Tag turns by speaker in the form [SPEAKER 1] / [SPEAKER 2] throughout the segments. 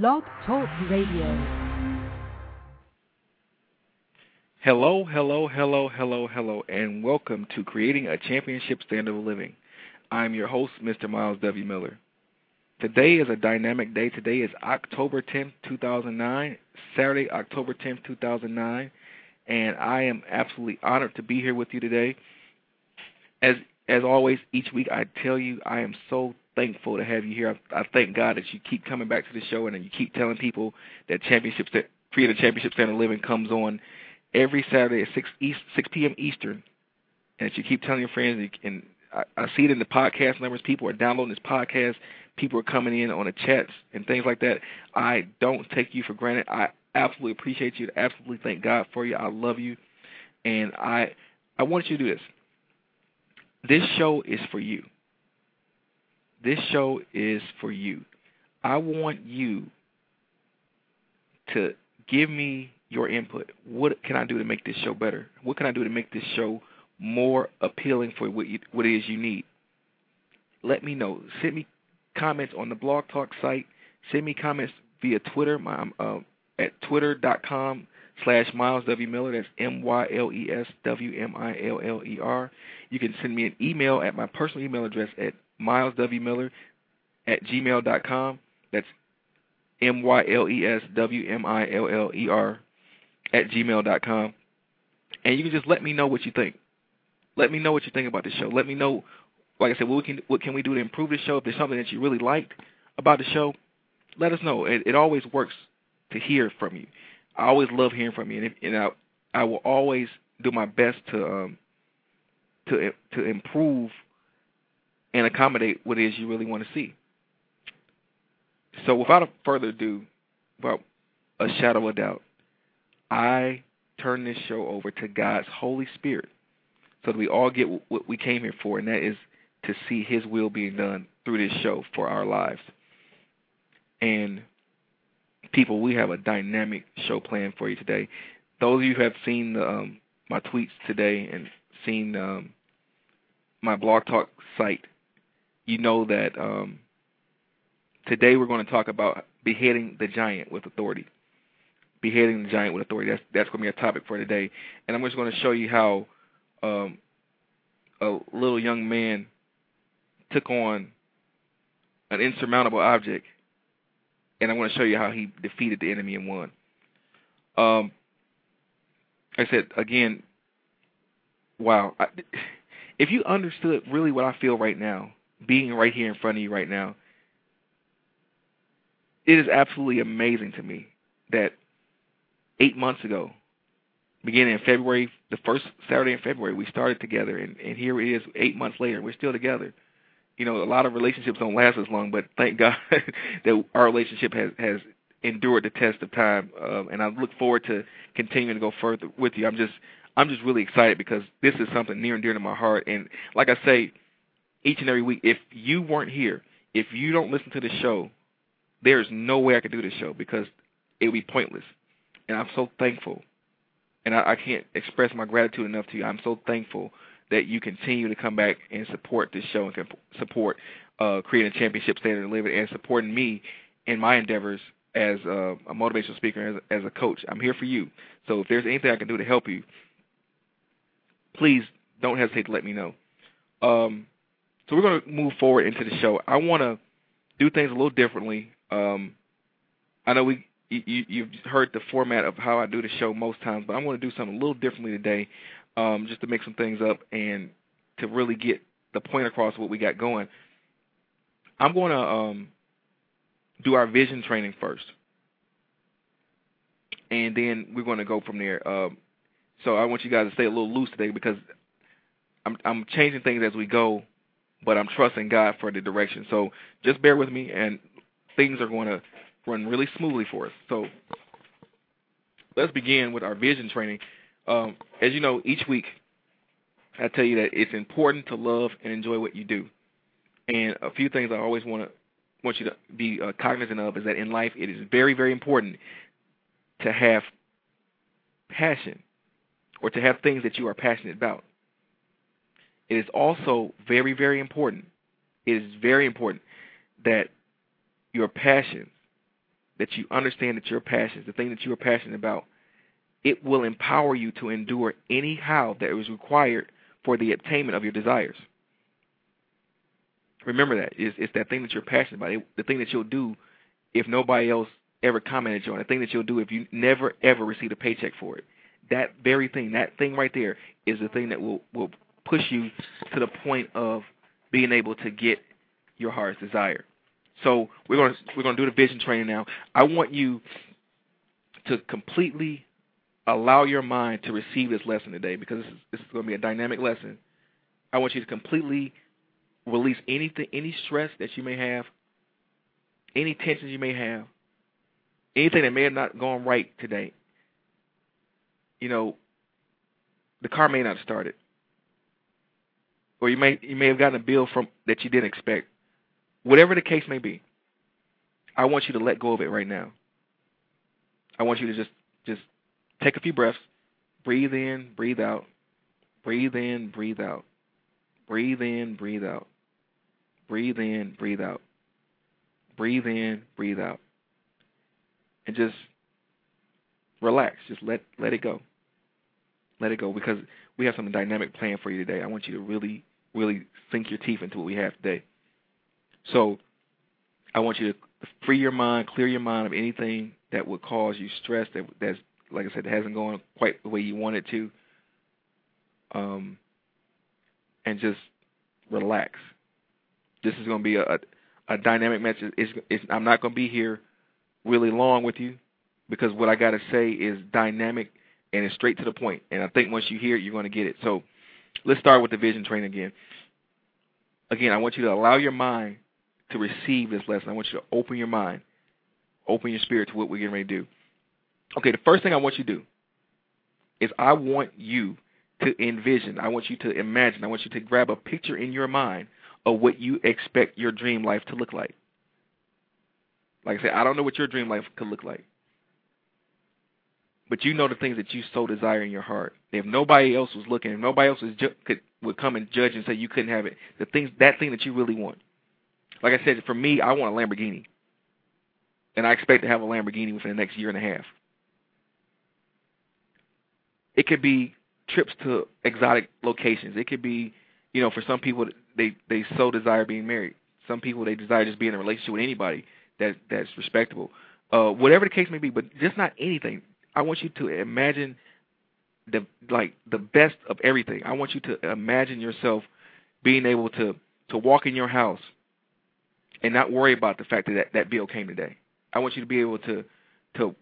[SPEAKER 1] Blog Talk Radio.
[SPEAKER 2] Hello, hello, hello, hello, hello, and welcome to Creating a Championship Standard of Living. I'm your host, Mr. Myles W. Miller. Today is a dynamic day. Today is October 10th, 2009, Saturday, October 10th, 2009, and I am absolutely honored to be here with you today. As as always, each week I tell you I am so thankful to have you here. I, I thank God that you keep coming back to the show and you keep telling people that championship that Creating a Championship Standard Living comes on every Saturday at 6 East, 6 p.m. Eastern, and that you keep telling your friends, and I, I see it in the podcast numbers. People are downloading this podcast. People are coming in on the chats and things like that. I don't take you for granted. I absolutely appreciate you. And absolutely thank God for you. I love you, and I I want you to do this. This show is for you. This show is for you. I want you to give me your input. What can I do to make this show better? What can I do to make this show more appealing for what, you, what it is you need? Let me know. Send me comments on the Blog Talk site. Send me comments via Twitter my, uh, at twitter.com slash Myles W. Miller. That's M-Y-L-E-S W-M-I-L-L-E-R. You can send me an email at my personal email address at myleswmiller at gmail.com. That's M-Y-L-E-S W-M-I-L-L-E-R at gmail.com. And you can just let me know what you think. Let me know what you think about the show. Let me know, like I said, what, can, what can we do to improve the show? If there's something that you really liked about the show, let us know. It, it always works to hear from you. I always love hearing from you, and, if, and I, I will always do my best to um, to to improve and accommodate what it is you really want to see. So, without further ado, without a shadow of doubt, I turn this show over to God's Holy Spirit so that we all get what we came here for, and that is to see His will being done through this show for our lives. And people, we have a dynamic show planned for you today. Those of you who have seen the, um, my tweets today and seen um, my blog talk site, you know that um, today we're going to talk about beheading the giant with authority beheading the giant with authority. That's that's going to be a topic for today, and I'm just going to show you how um, a little young man took on an insurmountable object, and I'm going to show you how he defeated the enemy and won. Um, I said again, wow. I, if you understood really what I feel right now, being right here in front of you right now, it is absolutely amazing to me that eight months ago, beginning in February, the first Saturday in February, we started together, and, and here it is eight months later. and We're still together. You know, a lot of relationships don't last as long, but thank God that our relationship has has endured the test of time, um, and I look forward to continuing to go further with you. I'm just I'm just really excited because this is something near and dear to my heart, and like I say, each and every week, if you weren't here, if you don't listen to the show, there's no way I could do this show because it would be pointless and I'm so thankful. And I, I can't express my gratitude enough to you. I'm so thankful that you continue to come back and support this show and support uh, creating a championship standard of living and supporting me in my endeavors as a, a motivational speaker, as, as a coach. I'm here for you. So if there's anything I can do to help you, please don't hesitate to let me know. Um, so we're going to move forward into the show. I want to do things a little differently. Um, I know we you, you've heard the format of how I do the show most times, but I'm going to do something a little differently today, um, just to make some things up and to really get the point across what we got going. I'm going to um, do our vision training first, and then we're going to go from there. Um, so I want you guys to stay a little loose today because I'm, I'm changing things as we go, but I'm trusting God for the direction. So just bear with me, and things are going to run really smoothly for us. So let's begin with our vision training. Um, as you know, each week I tell you that it's important to love and enjoy what you do. And a few things I always want to want you to be uh, cognizant of is that in life it is very, very important to have passion or to have things that you are passionate about. It is also very, very important. It is very important that your passion that you understand that your passions, the thing that you are passionate about, it will empower you to endure any how that is required for the attainment of your desires. Remember that. It's, it's that thing that you're passionate about. It, the thing that you'll do if nobody else ever commented on. The thing that you'll do if you never ever receive a paycheck for it. That very thing, that thing right there, is the thing that will will push you to the point of being able to get your heart's desire. So we're going to we're going to do the vision training now. I want you to completely allow your mind to receive this lesson today because this is, this is going to be a dynamic lesson. I want you to completely release anything, any stress that you may have, any tensions you may have, anything that may have not gone right today. You know, the car may not have started, or you may you may have gotten a bill from that you didn't expect. Whatever the case may be, I want you to let go of it right now. I want you to just just take a few breaths, breathe in, breathe out, breathe in, breathe out, breathe in, breathe out, breathe in, breathe out, breathe in, breathe out, and just relax. Just let let it go. Let it go because we have something dynamic planned for you today. I want you to really, really sink your teeth into what we have today. So I want you to free your mind, clear your mind of anything that would cause you stress that that's like I said, hasn't gone quite the way you want it to. Um, and just relax. This is going to be a, a dynamic message. It's, it's, I'm not going to be here really long with you because what I got to say is dynamic and it's straight to the point. And I think once you hear it, you're going to get it. So let's start with the vision training again. Again, I want you to allow your mind to receive this lesson. I want you to open your mind, open your spirit to what we're getting ready to do. Okay, the first thing I want you to do is I want you to envision, I want you to imagine, I want you to grab a picture in your mind of what you expect your dream life to look like. Like I said, I don't know what your dream life could look like. But you know the things that you so desire in your heart. If nobody else was looking, if nobody else was ju- could would come and judge and say you couldn't have it, the things that thing that you really want. Like I said, for me, I want a Lamborghini, and I expect to have a Lamborghini within the next year and a half. It could be trips to exotic locations. It could be, you know, for some people they they so desire being married. Some people they desire just being in a relationship with anybody that that's respectable. Uh, whatever the case may be, but just not anything. I want you to imagine the like the best of everything. I want you to imagine yourself being able to to walk in your house and not worry about the fact that that, that bill came today. I want you to be able to to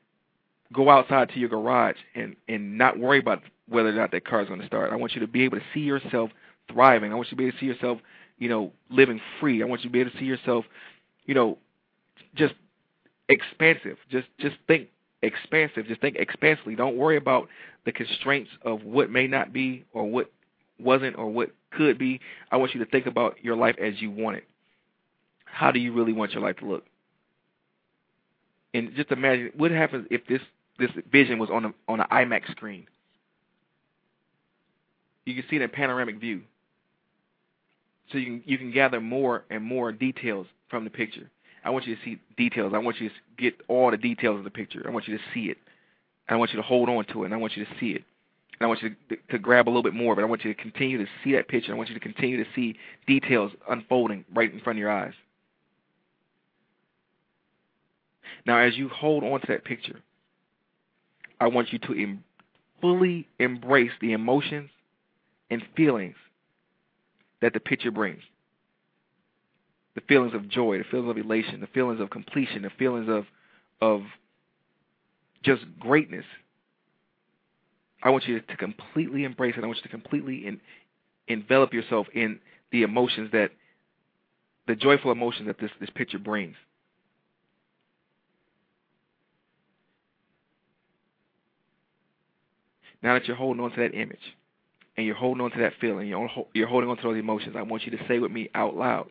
[SPEAKER 2] go outside to your garage and and not worry about whether or not that car is going to start. I want you to be able to see yourself thriving. I want you to be able to see yourself, you know, living free. I want you to be able to see yourself, you know, just expansive. Just just think expansive. Just think expansively. Don't worry about the constraints of what may not be or what wasn't or what could be. I want you to think about your life as you want it. How do you really want your life to look? And just imagine what happens if this this vision was on a on an IMAX screen. You can see it in panoramic view. So you can you can gather more and more details from the picture. I want you to see details. I want you to get all the details of the picture. I want you to see it. I want you to hold on to it. And I want you to see it. And I want you to, to grab a little bit more it. I want you to continue to see that picture. I want you to continue to see details unfolding right in front of your eyes. Now, as you hold on to that picture, I want you to em- fully embrace the emotions and feelings that the picture brings. The feelings of joy, the feelings of elation, the feelings of completion, the feelings of of just greatness. I want you to completely embrace it. I want you to completely in, envelop yourself in the emotions that the joyful emotions that this, this picture brings. Now that you're holding on to that image and you're holding on to that feeling, you're, you're holding on to those emotions, I want you to say with me out loud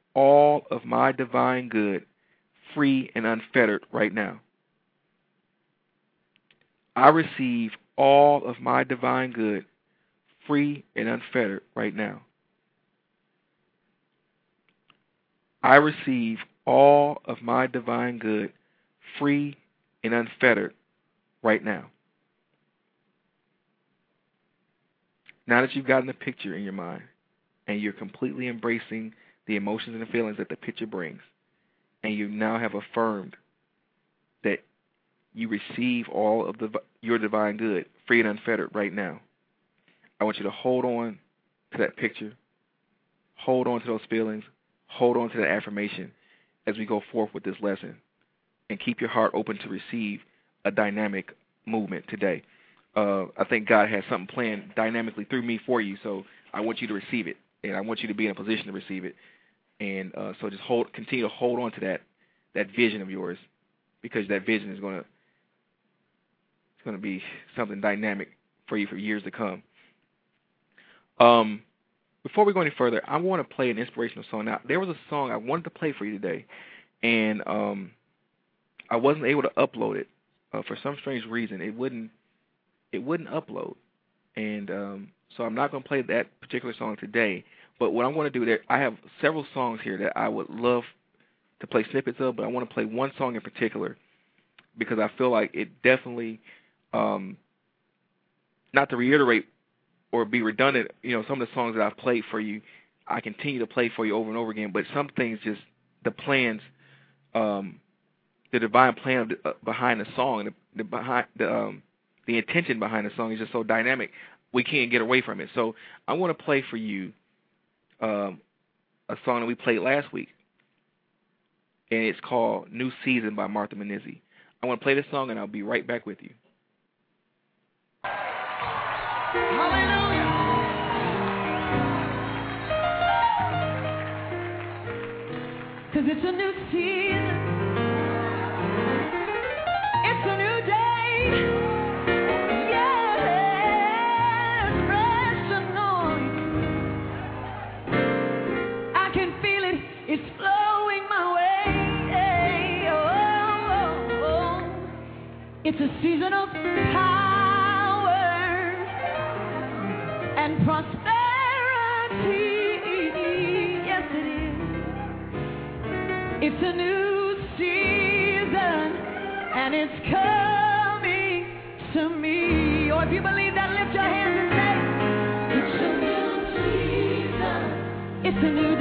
[SPEAKER 2] all of my divine good free and unfettered right now. I receive all of my divine good free and unfettered right now. I receive all of my divine good free and unfettered right now. Now that you've gotten the picture in your mind and you're completely embracing the emotions and the feelings that the picture brings, and you now have affirmed that you receive all of the your divine good free and unfettered right now. I want you to hold on to that picture, hold on to those feelings, hold on to that affirmation as we go forth with this lesson, and keep your heart open to receive a dynamic movement today. Uh, I think God has something planned dynamically through me for you, so I want you to receive it, and I want you to be in a position to receive it. And uh, so just hold, continue to hold on to that that vision of yours, because that vision is going to it's to be something dynamic for you for years to come. Um, before we go any further, I want to play an inspirational song. Now, there was a song I wanted to play for you today, and um, I wasn't able to upload it uh, for some strange reason. It wouldn't it wouldn't upload, and um, so I'm not going to play that particular song today. But what I'm going to do there, I have several songs here that I would love to play snippets of, but I want to play one song in particular because I feel like it definitely um, not to reiterate or be redundant, you know, some of the songs that I've played for you, I continue to play for you over and over again. But some things just the plans, um, the divine plan the, uh, behind the song, the, the behind the um, the intention behind the song is just so dynamic. We can't get away from it. So I want to play for you um, a song that we played last week, and it's called "New Season" by Martha Munizzi. I want to play this song, and I'll be right back with you.
[SPEAKER 3] Hallelujah. Cause it's a new season. It's a season of power and prosperity. Yes, it is. It's a new season and it's coming to me. Or if you believe that, lift your hands and say, It's a new season. It's a new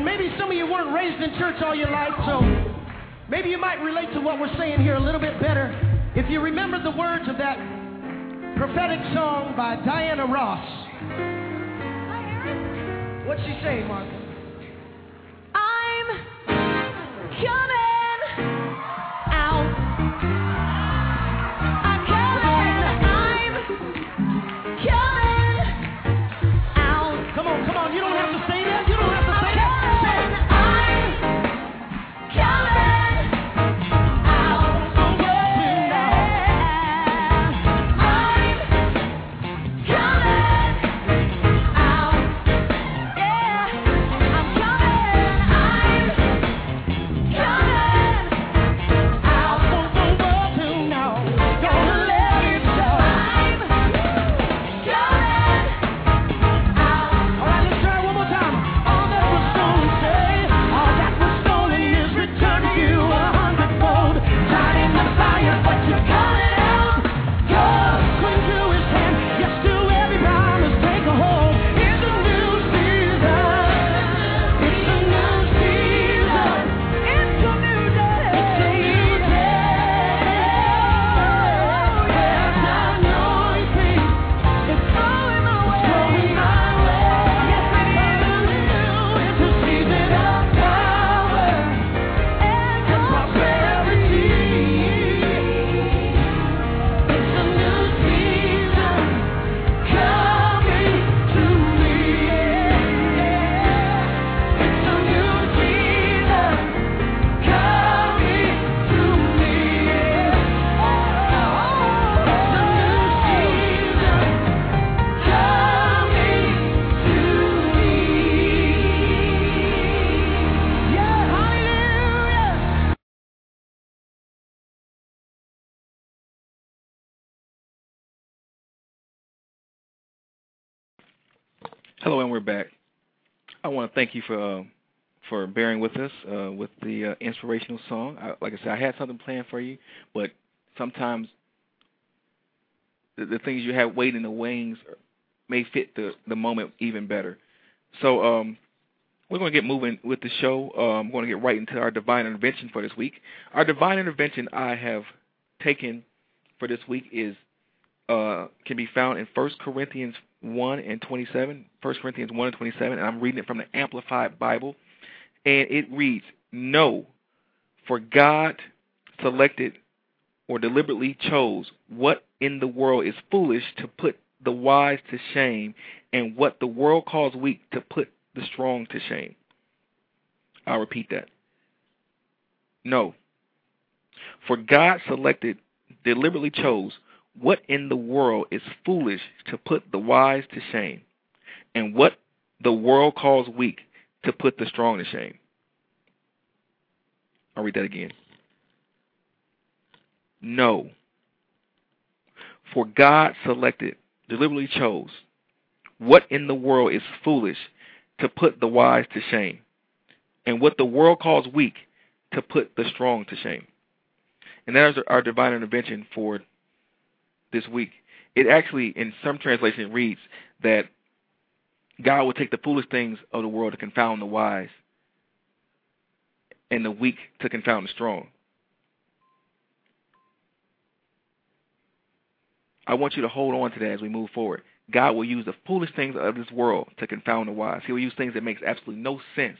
[SPEAKER 3] And
[SPEAKER 4] maybe some of you weren't raised in church all your life, so maybe you might relate to what we're saying here a little bit better. If you remember the words of that prophetic song by Diana Ross. What's she say, Martha?
[SPEAKER 3] I'm coming
[SPEAKER 2] Hello, and we're back. I want to thank you for uh, for bearing with us uh, with the uh, inspirational song. I, like I said, I had something planned for you, but sometimes the, the things you have waiting in the wings may fit the the moment even better. So um, we're going to get moving with the show. I'm going to get right into our divine intervention for this week. Our divine intervention I have taken for this week is uh, can be found in 1 Corinthians 1 and 27. 1 Corinthians 1 and 27, and I'm reading it from the Amplified Bible. And it reads, No, for God selected or deliberately chose what in the world is foolish to put the wise to shame, and what the world calls weak to put the strong to shame. I'll repeat that. No. For God selected, deliberately chose what in the world is foolish to put the wise to shame, and what the world calls weak to put the strong to shame. I'll read that again. No. For God selected, deliberately chose, what in the world is foolish to put the wise to shame, and what the world calls weak to put the strong to shame. And that is our divine intervention for this week. It actually, in some translation, reads that God will take the foolish things of the world to confound the wise, and the weak to confound the strong. I want you to hold on to that as we move forward. God will use the foolish things of this world to confound the wise. He will use things that makes absolutely no sense.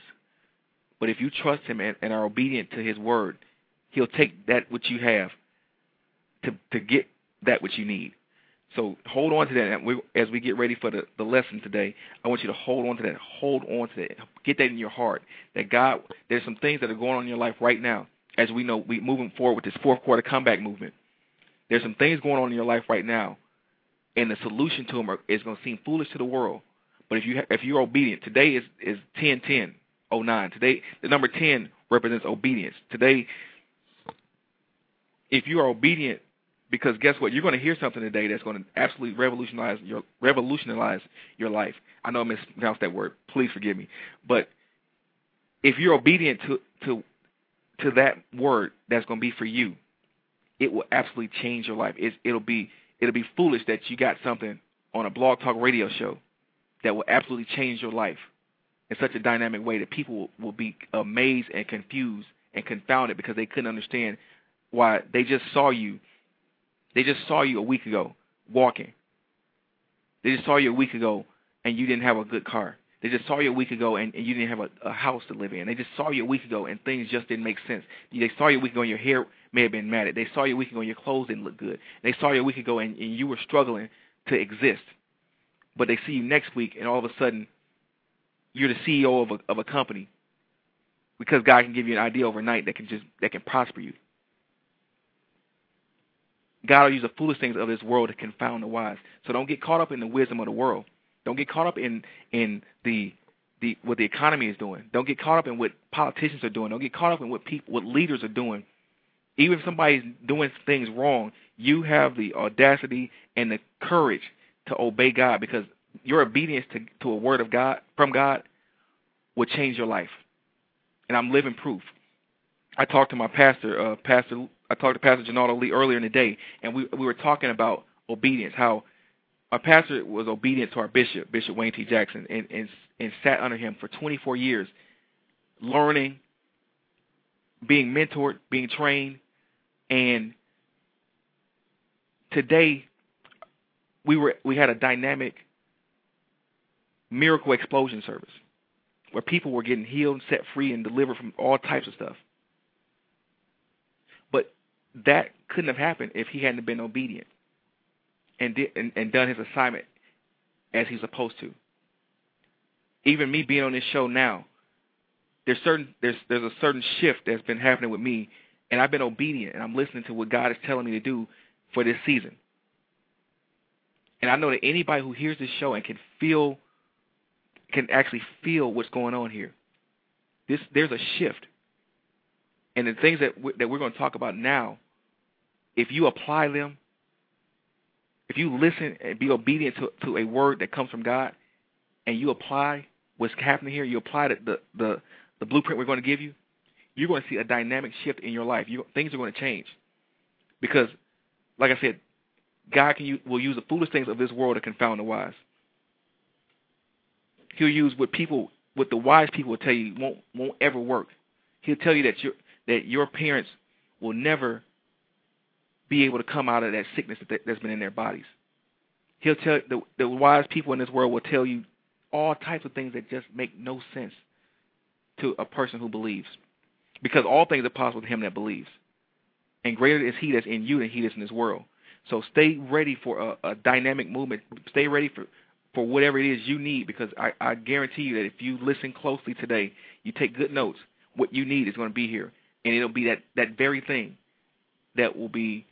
[SPEAKER 2] But if you trust him and, and are obedient to his word, he'll take that which you have to to get that which you need. So hold on to that. And as we get ready for the, the lesson today, I want you to hold on to that. Hold on to that. Get that in your heart. That God, there's some things that are going on in your life right now. As we know, we're moving forward with this fourth quarter comeback movement. There's some things going on in your life right now, and the solution to them are, is going to seem foolish to the world. But if you ha- if you're obedient, today is is 10 10 09. Today the number 10 represents obedience. Today, if you are obedient because guess what? You're going to hear something today that's going to absolutely revolutionize your revolutionize your life. I know I mispronounced that word. Please forgive me. But if you're obedient to to to that word that's going to be for you, it will absolutely change your life. It's, it'll be it'll be foolish that you got something on a blog talk radio show that will absolutely change your life in such a dynamic way that people will, will be amazed and confused and confounded because they couldn't understand why they just saw you they just saw you a week ago walking. They just saw you a week ago and you didn't have a good car. They just saw you a week ago and, and you didn't have a, a house to live in. They just saw you a week ago and things just didn't make sense. They saw you a week ago and your hair may have been matted. They saw you a week ago and your clothes didn't look good. They saw you a week ago and, and you were struggling to exist. But they see you next week and all of a sudden you're the CEO of a, of a company because God can give you an idea overnight that can just that can prosper you. God will use the foolish things of this world to confound the wise. So don't get caught up in the wisdom of the world. Don't get caught up in in the the what the economy is doing. Don't get caught up in what politicians are doing. Don't get caught up in what people what leaders are doing. Even if somebody's doing things wrong, you have the audacity and the courage to obey God because your obedience to to a word of God from God will change your life. And I'm living proof. I talked to my pastor, uh, Pastor I talked to Pastor Janaldo Lee earlier in the day, and we we were talking about obedience. How our pastor was obedient to our bishop, Bishop Wayne T. Jackson, and and and sat under him for 24 years, learning, being mentored, being trained, and today we were we had a dynamic miracle explosion service where people were getting healed set free and delivered from all types of stuff that couldn't have happened if he hadn't been obedient and did and, and done his assignment as he's supposed to. Even me being on this show now, there's certain there's there's a certain shift that's been happening with me, and I've been obedient and I'm listening to what God is telling me to do for this season. And I know that anybody who hears this show and can feel can actually feel what's going on here. This there's a shift and the things that we, that we're going to talk about now, if you apply them, if you listen and be obedient to, to a word that comes from God, and you apply what's happening here, you apply the, the the the blueprint we're going to give you, you're going to see a dynamic shift in your life. You, things are going to change because, like I said, God can use, will use the foolish things of this world to confound the wise. He'll use what people, what the wise people will tell you won't won't ever work. He'll tell you that you're that your parents will never be able to come out of that sickness that, that's been in their bodies. He'll tell the, the wise people in this world will tell you all types of things that just make no sense to a person who believes, because all things are possible to him that believes. And greater is he that's in you than he that's in this world. So stay ready for a, a dynamic movement. Stay ready for for whatever it is you need, because I, I guarantee you that if you listen closely today, you take good notes. What you need is going to be here and it'll be that that very thing that will be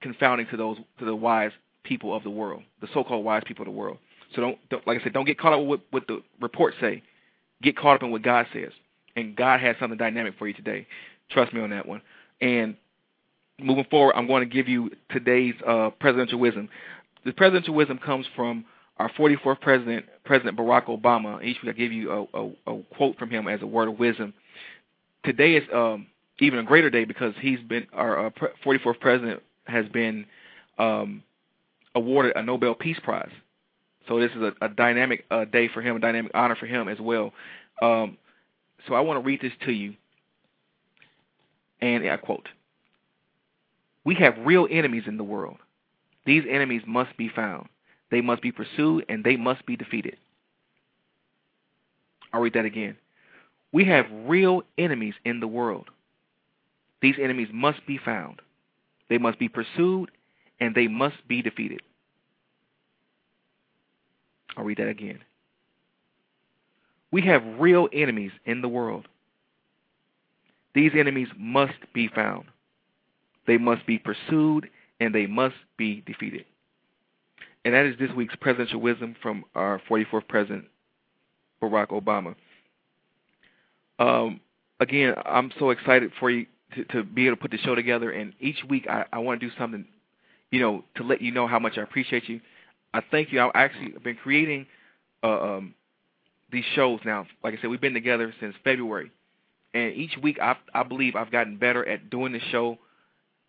[SPEAKER 2] confounding to those to the wise people of the world, the so-called wise people of the world. So don't, don't like I said, don't get caught up with what the reports say. Get caught up in what God says, and God has something dynamic for you today. Trust me on that one. And moving forward, I'm going to give you today's uh, presidential wisdom. The presidential wisdom comes from our 44th president, President Barack Obama. Each week I give you a, a, a quote from him as a word of wisdom today is um, even a greater day because he's been our uh, 44th president has been um, awarded a Nobel Peace Prize. So this is a, a dynamic uh, day for him, a dynamic honor for him as well. Um, so I want to read this to you, and I quote: "We have real enemies in the world. These enemies must be found. They must be pursued, and they must be defeated." I'll read that again. We have real enemies in the world. These enemies must be found. they must be pursued, and they must be defeated. I'll read that again. We have real enemies in the world. These enemies must be found. They must be pursued, and they must be defeated. And that is this week's presidential wisdom from our 44th president, Barack Obama. Um, again, I'm so excited for you to, to be able to put the show together. And each week, I, I want to do something, you know, to let you know how much I appreciate you. I thank you. I've actually been creating uh, um, these shows now. Like I said, we've been together since February, and each week I I believe I've gotten better at doing the show,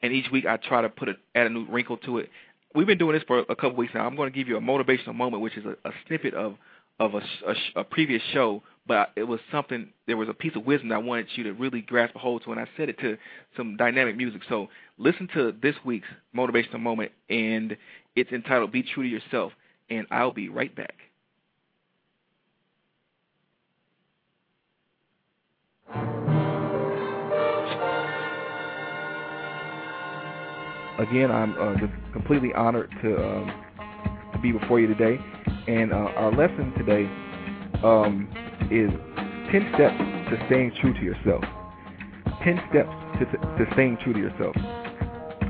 [SPEAKER 2] and each week I try to put a, add a new wrinkle to it. We've been doing this for a couple weeks now. I'm going to give you a motivational moment, which is a, a snippet of of a, a, a previous show, but it was something. There was a piece of wisdom that I wanted you to really grasp a hold to, and I said it to some dynamic music. So listen to this week's motivational moment, and it's entitled "Be True to Yourself." And I'll be right back. Again, I'm uh, completely honored to um, to be before you today, and uh, our lesson today um, is 10 steps to staying true to yourself. 10 steps to, to staying true to yourself.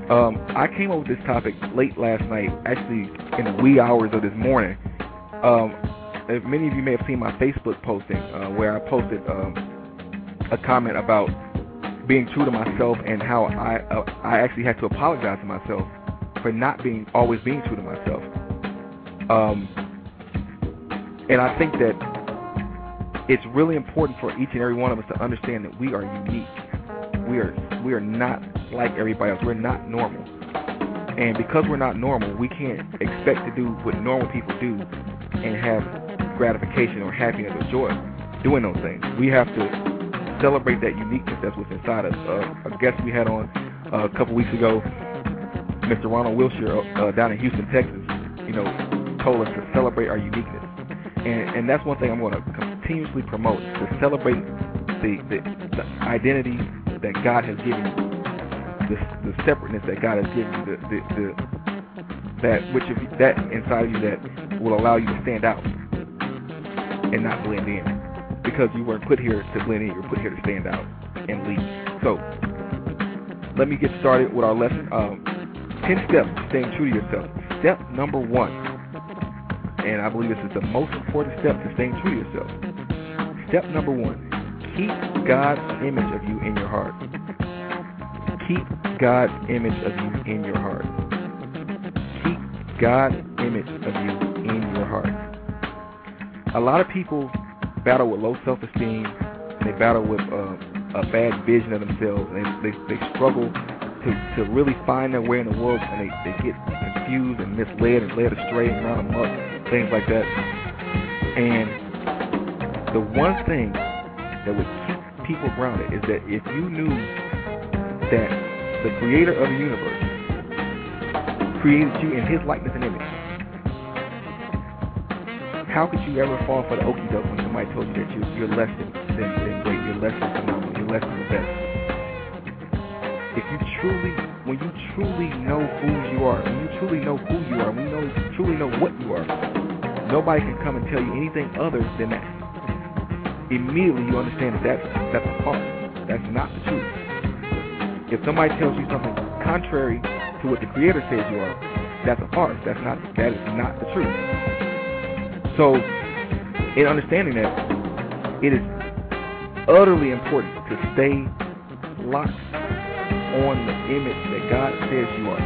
[SPEAKER 2] Um, I came up with this topic late last night, actually in the wee hours of this morning. Um, many of you may have seen my Facebook posting uh, where I posted um, a comment about being true to myself and how I uh, I actually had to apologize to myself for not being always being true to myself. Um, and I think that it's really important for each and every one of us to understand that we are unique. We are we are not like everybody else. We're not normal. And because we're not normal, we can't expect to do what normal people do and have gratification or happiness or joy doing those things. We have to celebrate that uniqueness that's what's inside us. Uh, a guest we had on uh, a couple weeks ago, Mr. Ronald Wilshire uh, down in Houston, Texas, you know, told us to celebrate our uniqueness. And, and that's one thing I'm going to continuously promote, to celebrate the, the, the identity that God has given you, the, the separateness that God has given you, the, the, the that which of you, that inside of you that will allow you to stand out and not blend in because you weren't put here to blend in. You were put here to stand out and lead. So, let me get started with our lesson. Um, 10 steps to staying true to yourself. Step number one, and I believe this is the most important step to staying true to yourself. Step number one, keep God's image of you in your heart. Keep God's image of you in your heart. Keep God's image of you in your heart. A lot of people battle with low self-esteem, and they battle with uh, a bad vision of themselves, and they, they struggle to, to really find their way in the world, and they, they get confused and misled and led astray and run amok, things like that. And the one thing that would keep people grounded is that if you knew that the creator of the universe created you in his likeness and image, how could you ever fall for the okey doke when somebody told you that you, you're less than, than, than great, you're less than phenomenal, you're less than the best? Truly, when you truly know who you are, when you truly know who you are, when you know, truly know what you are, nobody can come and tell you anything other than that. Immediately you understand that that's, that's a farce. That's not the truth. If somebody tells you something contrary to what the Creator says you are, that's a farce. That's not, that is not the truth. So, in understanding that, it is utterly important to stay locked on the image that God says you are.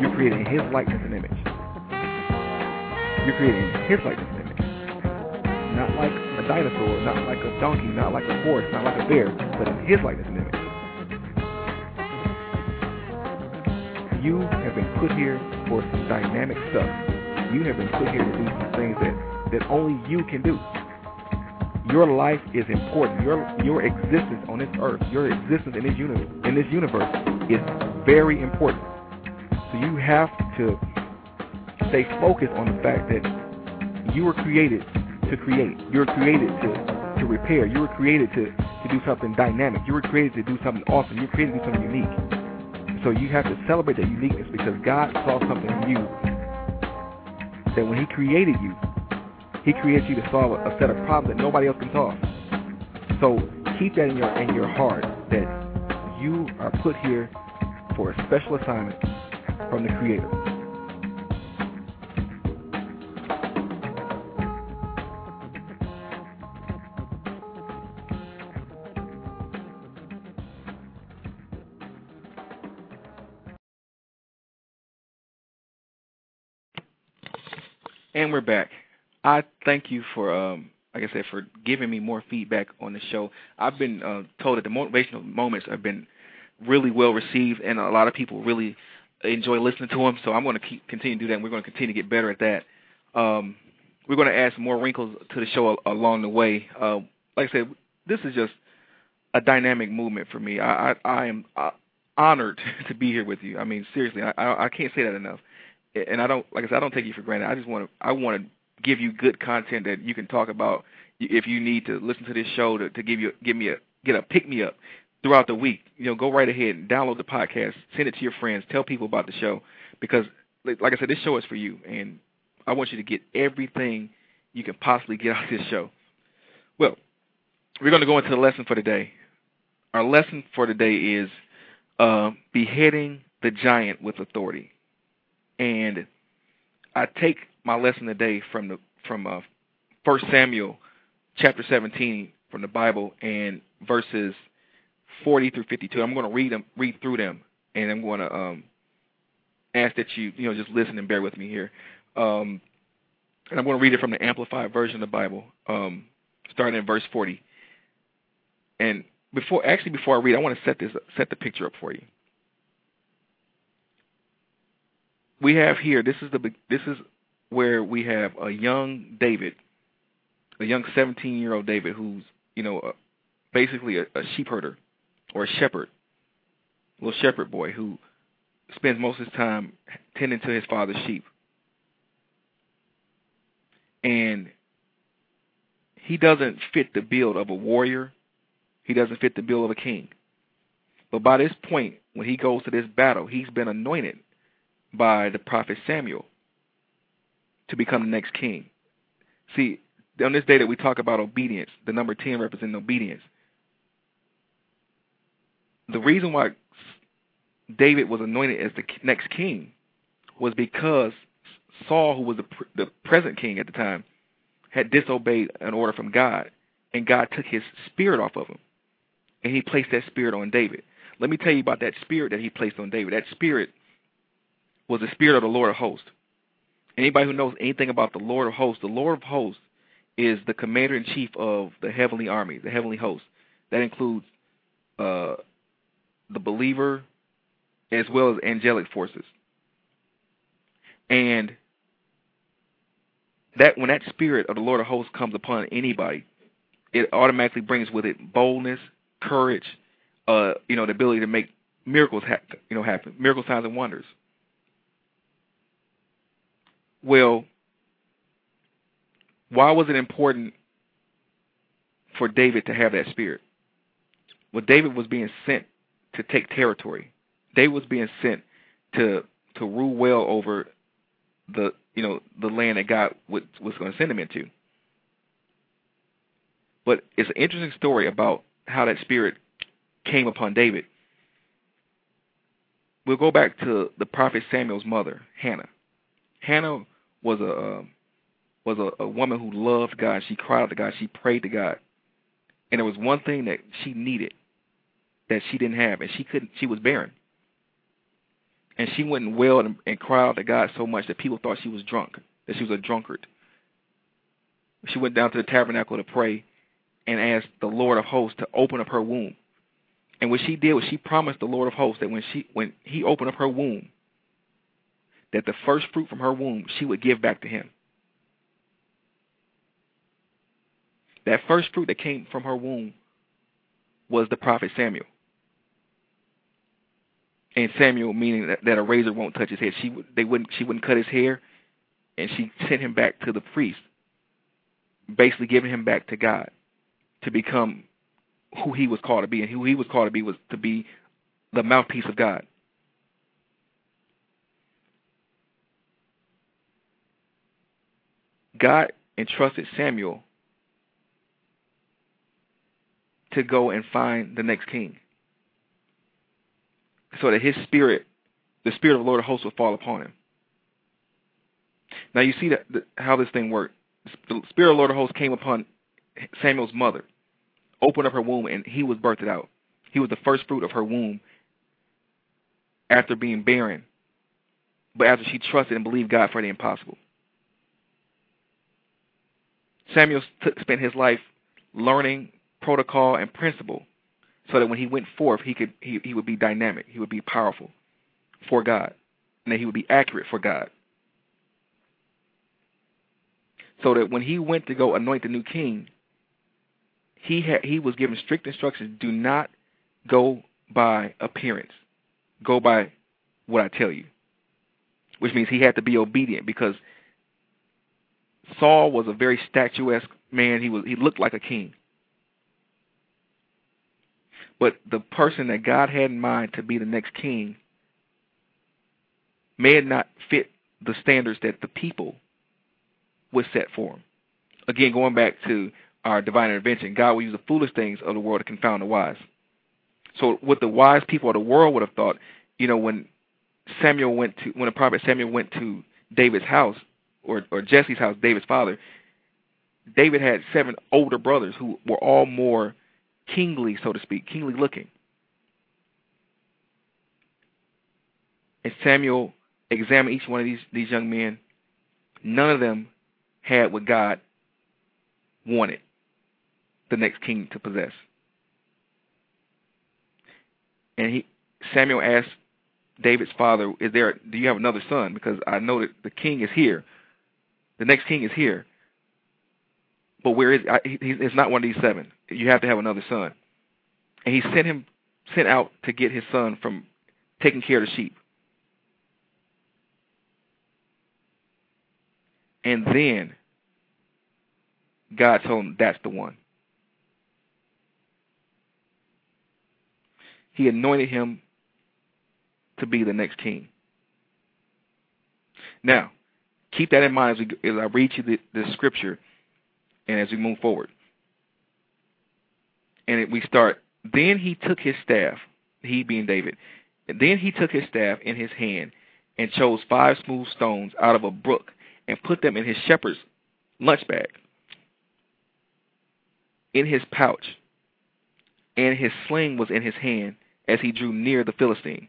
[SPEAKER 2] You're creating His likeness and image. You're creating His likeness and image. Not like a dinosaur, not like a donkey, not like a horse, not like a bear, but in His likeness and image. You have been put here for some dynamic stuff you have been put here to do some things that, that only you can do. Your life is important. Your your existence on this earth, your existence in this universe, in this universe is very important. So you have to stay focused on the fact that you were created to create. You were created to, to repair. You were created to, to do something dynamic. You were created to do something awesome. You were created to do something unique. So you have to celebrate that uniqueness because God saw something in you that when He created you, He creates you to solve a set of problems that nobody else can solve. So keep that in your in your heart that you are put here for a special assignment from the Creator. And we're back. I thank you for, um, like I said, for giving me more feedback on the show. I've been uh, told that the motivational moments have been really well received, and a lot of people really enjoy listening to them. So I'm going to keep continue to do that, and we're going to continue to get better at that. Um, we're going to add some more wrinkles to the show along the way. Uh, like I said, this is just a dynamic movement for me. I, I, I am uh, honored to be here with you. I mean, seriously, I, I, I can't say that enough. And I don't, like I said, I don't take you for granted. I just want to, I want to give you good content that you can talk about if you need to listen to this show to, to give you, give me a, get a pick me up throughout the week. You know, go right ahead and download the podcast, send it to your friends, tell people about the show because, like I said, this show is for you, and I want you to get everything you can possibly get out of this show. Well, we're going to go into the lesson for today. Our lesson for today is uh, beheading the giant with authority, and I take my lesson today from the from uh, First Samuel chapter 17 from the Bible and verses 40 through 52. I'm going to read them, read through them, and I'm going to um, ask that you, you know, just listen and bear with me here. Um, and I'm going to read it from the Amplified version of the Bible, um, starting in verse 40. And before, actually, before I read, I want to set this, set the picture up for you. We have here. This is the, this is where we have a young David, a young 17 year old David, who's, you know, basically a, a sheep herder or a shepherd, a little shepherd boy who spends most of his time tending to his father's sheep. And he doesn't fit the build of a warrior. He doesn't fit the bill of a king. But by this point, when he goes to this battle, he's been anointed by the prophet Samuel to become the next king. See, on this day that we talk about obedience, the number 10 represents obedience the reason why David was anointed as the next king was because Saul, who was the, the present king at the time, had disobeyed an order from God, and God took his spirit off of him, and he placed that spirit on David. Let me tell you about that spirit that he placed on David. That spirit was the spirit of the Lord of hosts. Anybody who knows anything about the Lord of hosts, the Lord of hosts is the commander in chief of the heavenly army, the heavenly host. That includes uh, the believer as well as angelic forces. And that when that spirit of the Lord of hosts comes upon anybody, it automatically brings with it boldness, courage, uh, you know, the ability to make miracles happen, you know, happen, miracle signs and wonders. Well, why was it important for David to have that spirit? Well, David was being sent to take territory. David was being sent to to rule well over the you know the land that God was, was going to send him into. But it's an interesting story about how that spirit came upon David. We'll go back to the prophet Samuel's mother, Hannah. Hannah was a uh, was a, a woman who loved God. She cried out to God. She prayed to God, and there was one thing that she needed, that she didn't have, and she couldn't. She was barren, and she went and wailed and, and cried out to God so much that people thought she was drunk, that she was a drunkard. She went down to the tabernacle to pray, and asked the Lord of hosts to open up her womb. And what she did was she promised the Lord of hosts that when she when he opened up her womb, that the first fruit from her womb she would give back to him. That first fruit that came from her womb was the prophet Samuel and Samuel, meaning that, that a razor won't touch his head. She they wouldn't she wouldn't cut his hair, and she sent him back to the priest, basically giving him back to God, to become who he was called to be, and who he was called to be was to be the mouthpiece of God. God entrusted Samuel to go and find the next king so that his spirit, the spirit of the Lord of hosts, would fall upon him. Now you see that, how this thing worked. The spirit of the Lord of hosts came upon Samuel's mother, opened up her womb, and he was birthed out. He was the first fruit of her womb after being barren, but after she trusted and believed God for the impossible. Samuel spent his life learning protocol and principle so that when he went forth he could he, he would be dynamic he would be powerful for god and that he would be accurate for god. So that when he went to go anoint the new king he had he was given strict instructions do not go by appearance. Go by what i tell you which means he had to be obedient because Saul was a very statuesque man he was he looked like a king but the person that God had in mind to be the next king may not fit the standards that the people would set for him. Again, going back to our divine intervention, God will use the foolish things of the world to confound the wise. So what the wise people of the world would have thought, you know, when Samuel went to when the prophet Samuel went to David's house or or Jesse's house, David's father, David had seven older brothers who were all more kingly, so to speak, kingly looking. And Samuel examined each one of these, these young men. None of them had what God wanted the next king to possess. And he Samuel asked David's father, "Is there? Do you have another son? Because I know that the king is here. The next king is here. But where is? He, it's not one of these seven you have to have another son. And he sent him sent out to get his son from taking care of the sheep. And then God told him that's the one. He anointed him to be the next king. Now, keep that in mind as, we, as I read you the, the scripture and as we move forward and it, we start. Then he took his staff, he being David. Then he took his staff in his hand and chose five smooth stones out of a brook and put them in his shepherd's lunch bag, in his pouch, and his sling was in his hand as he drew near the Philistine.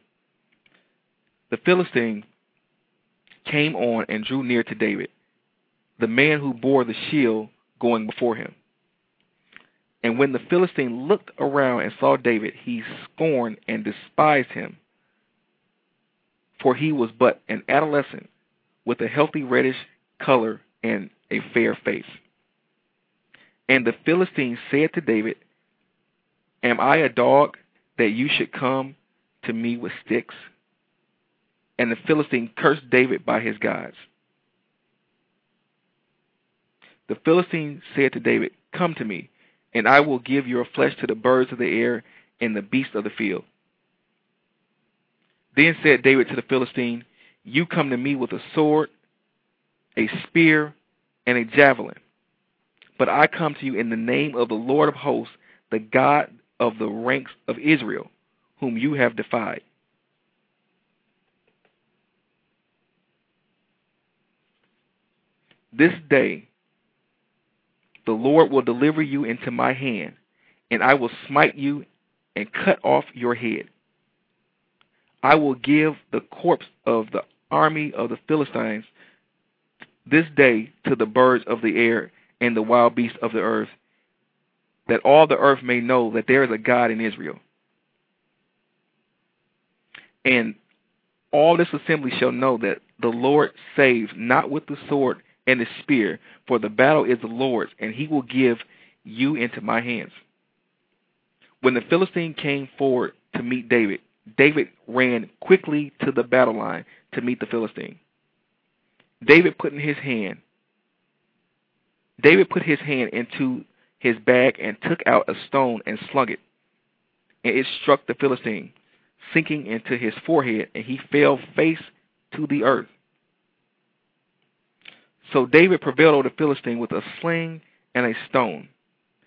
[SPEAKER 2] The Philistine came on and drew near to David, the man who bore the shield going before him. And when the Philistine looked around and saw David, he scorned and despised him, for he was but an adolescent with a healthy reddish color and a fair face. And the Philistine said to David, Am I a dog that you should come to me with sticks? And the Philistine cursed David by his gods. The Philistine said to David, Come to me, and I will give your flesh to the birds of the air and the beasts of the field. Then said David to the Philistine, You come to me with a sword, a spear, and a javelin. But I come to you in the name of the Lord of hosts, the God of the ranks of Israel, whom you have defied. This day the Lord will deliver you into my hand, and I will smite you and cut off your head. I will give the corpse of the army of the Philistines this day to the birds of the air and the wild beasts of the earth, that all the earth may know that there is a God in Israel. And all this assembly shall know that the Lord saves not with the sword and the spear, for the battle is the Lord's, and he will give you into my hands. When the Philistine came forward to meet David, David ran quickly to the battle line to meet the Philistine. David put in his hand David put his hand into his bag and took out a stone and slung it. And it struck the Philistine, sinking into his forehead, and he fell face to the earth. So David prevailed over the Philistine with a sling and a stone,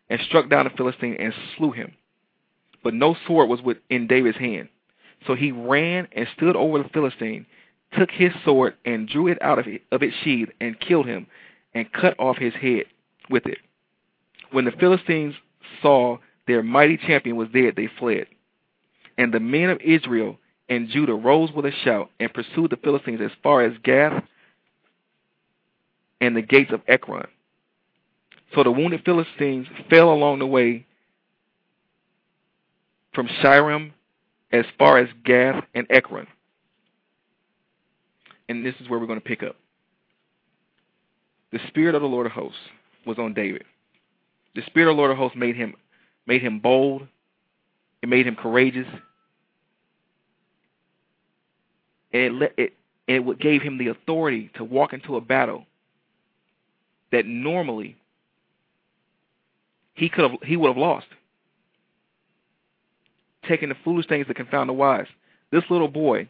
[SPEAKER 2] and struck down the Philistine and slew him. But no sword was in David's hand. So he ran and stood over the Philistine, took his sword and drew it out of, of its sheath and killed him, and cut off his head with it. When the Philistines saw their mighty champion was dead, they fled. And the men of Israel and Judah rose with a shout and pursued the Philistines as far as Gath and the gates of Ekron. So the wounded Philistines fell along the way from Shaaraim as far as Gath and Ekron. And this is where we're going to pick up. The Spirit of the Lord of hosts was on David. The Spirit of the Lord of hosts made him made him bold. It made him courageous. And it, it, it gave him the authority to walk into a battle that normally he could have he would have lost. Taking the foolish things that confound the wise. This little boy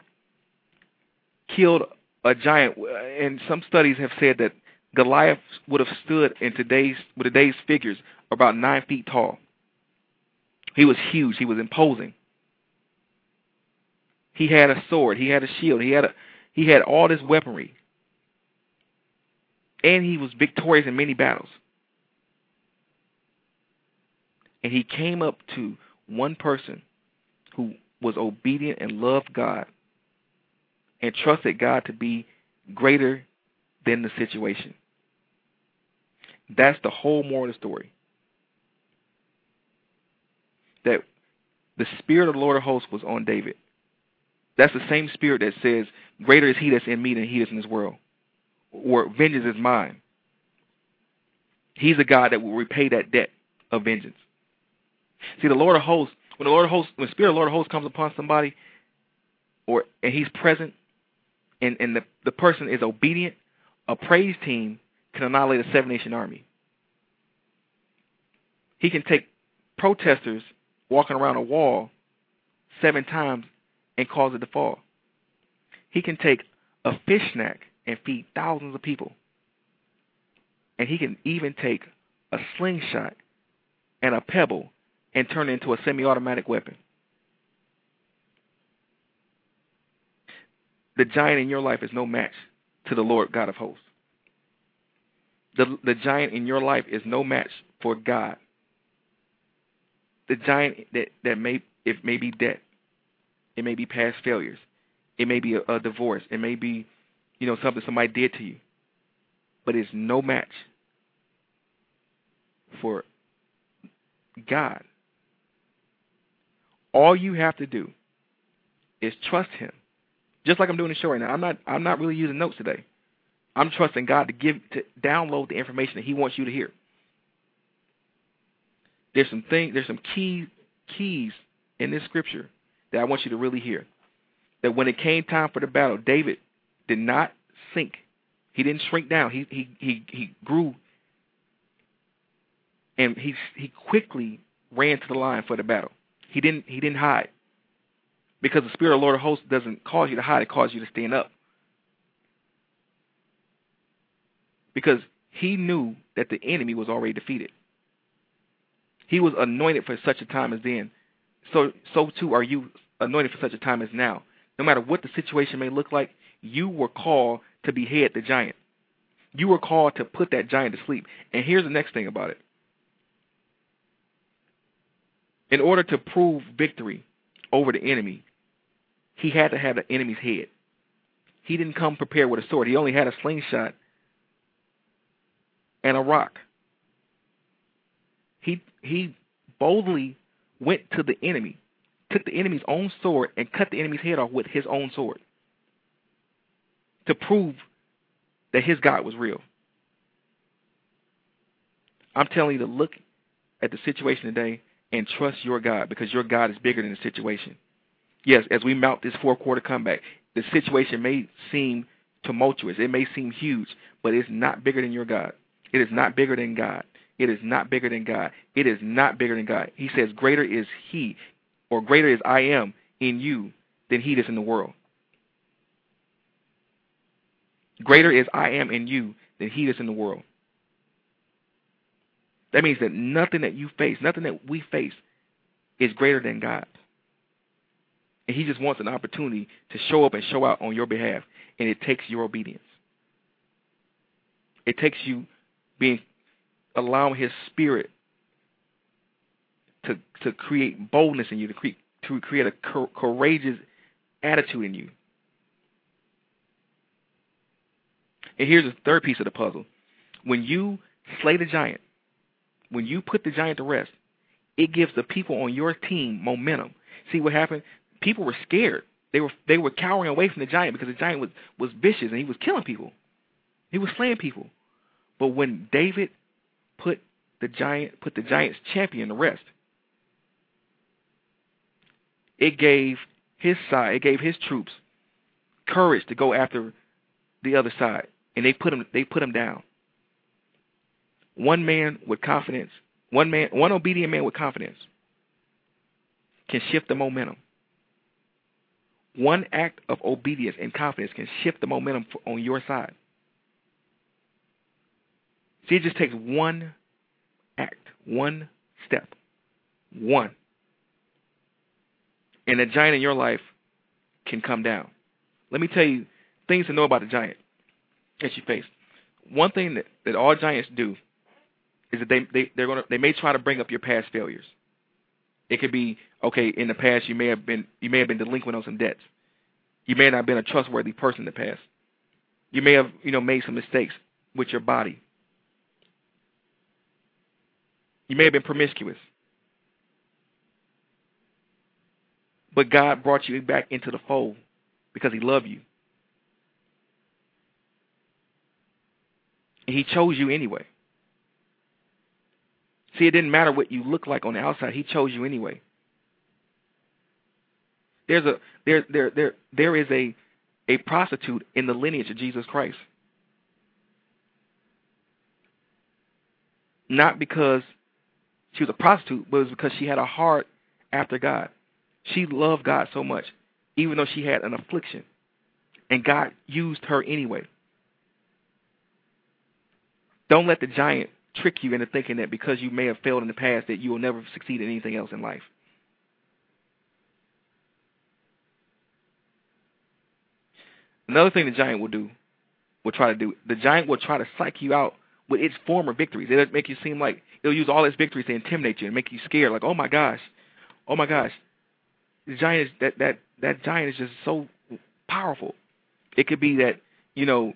[SPEAKER 2] killed a giant, and some studies have said that Goliath would have stood in today's with today's figures about nine feet tall. He was huge. He was imposing. He had a sword. He had a shield. He had a he had all this weaponry. And he was victorious in many battles. And he came up to one person who was obedient and loved God and trusted God to be greater than the situation. That's the whole moral of the story. That the Spirit of the Lord of hosts was on David. That's the same Spirit that says, Greater is he that's in me than he is in this world. Or vengeance is mine. He's a God that will repay that debt of vengeance. See, the Lord of hosts, when the Lord of hosts, when Spirit of the Lord of hosts comes upon somebody, or and he's present, and, and the, the person is obedient, a praise team can annihilate a seven nation army. He can take protesters walking around a wall seven times and cause it to fall. He can take a fish snack and feed thousands of people. And he can even take a slingshot and a pebble and turn it into a semi automatic weapon. The giant in your life is no match to the Lord God of hosts. The, the giant in your life is no match for God. The giant that, that may it may be debt. It may be past failures. It may be a, a divorce. It may be, you know, something somebody did to you. But it's no match for God. All you have to do is trust him. Just like I'm doing the show right now. I'm not I'm not really using notes today. I'm trusting God to give to download the information that He wants you to hear. There's some things, there's some key keys in this scripture that I want you to really hear. That when it came time for the battle, David did not sink. He didn't shrink down. He he he he grew and he he quickly ran to the line for the battle. He didn't he didn't hide. Because the Spirit of the Lord of hosts doesn't cause you to hide, it causes you to stand up. because he knew that the enemy was already defeated. He was anointed for such a time as then. So so too are you anointed for such a time as now. No matter what the situation may look like, you were called to behead the giant. You were called to put that giant to sleep. And here's the next thing about it. In order to prove victory over the enemy, he had to have the enemy's head. He didn't come prepared with a sword. He only had a slingshot and a rock. He he boldly went to the enemy, took the enemy's own sword and cut the enemy's head off with his own sword to prove that his God was real. I'm telling you to look at the situation today and trust your God because your God is bigger than the situation. Yes, as we mount this fourth quarter comeback, the situation may seem tumultuous, it may seem huge, but it's not bigger than your God. It is not bigger than God. It is not bigger than God. It is not bigger than God. He says, Greater is He, or greater is I am in you than He is in the world. Greater is I am in you than he that's in the world. That means that nothing that you face, nothing that we face, is greater than God. And he just wants an opportunity to show up and show out on your behalf. And it takes your obedience. It takes you being allowing his spirit to to create boldness in you, to create to create a courageous attitude in you. And here's the third piece of the puzzle. When you slay the giant, when you put the giant to rest, it gives the people on your team momentum. See what happened? People were scared. They were they were cowering away from the giant because the giant was was vicious and he was killing people. He was slaying people. But when David put the giant put the giant's champion to rest, it gave his side, it gave his troops courage to go after the other side, and they put him they put him down. One man with confidence, one man, one obedient man with confidence can shift the momentum. One act of obedience and confidence can shift the momentum on your side. See, it just takes one act, one step, one. And a giant in your life can come down. Let me tell you things to know about the giant that you face. One thing that, that all giants do is that they, they they're gonna they may try to bring up your past failures. It could be okay in the past you may have been you may have been delinquent on some debts. You may not have been a trustworthy person in the past. You may have you know made some mistakes with your body. You may have been promiscuous. But God brought you back into the fold because He loved you. He chose you anyway. See, it didn't matter what you look like on the outside. He chose you anyway. There's a there there there there is a a prostitute in the lineage of Jesus Christ. Not because she was a prostitute, but it was because she had a heart after God. She loved God so much, even though she had an affliction. And God used her anyway. Don't let the giant trick you into thinking that because you may have failed in the past that you will never succeed in anything else in life. Another thing the giant will do, will try to do, the giant will try to psych you out with its former victories. It'll make you seem like it'll use all its victories to intimidate you and make you scared. Like, oh my gosh, oh my gosh, the giant is that that that giant is just so powerful. It could be that you know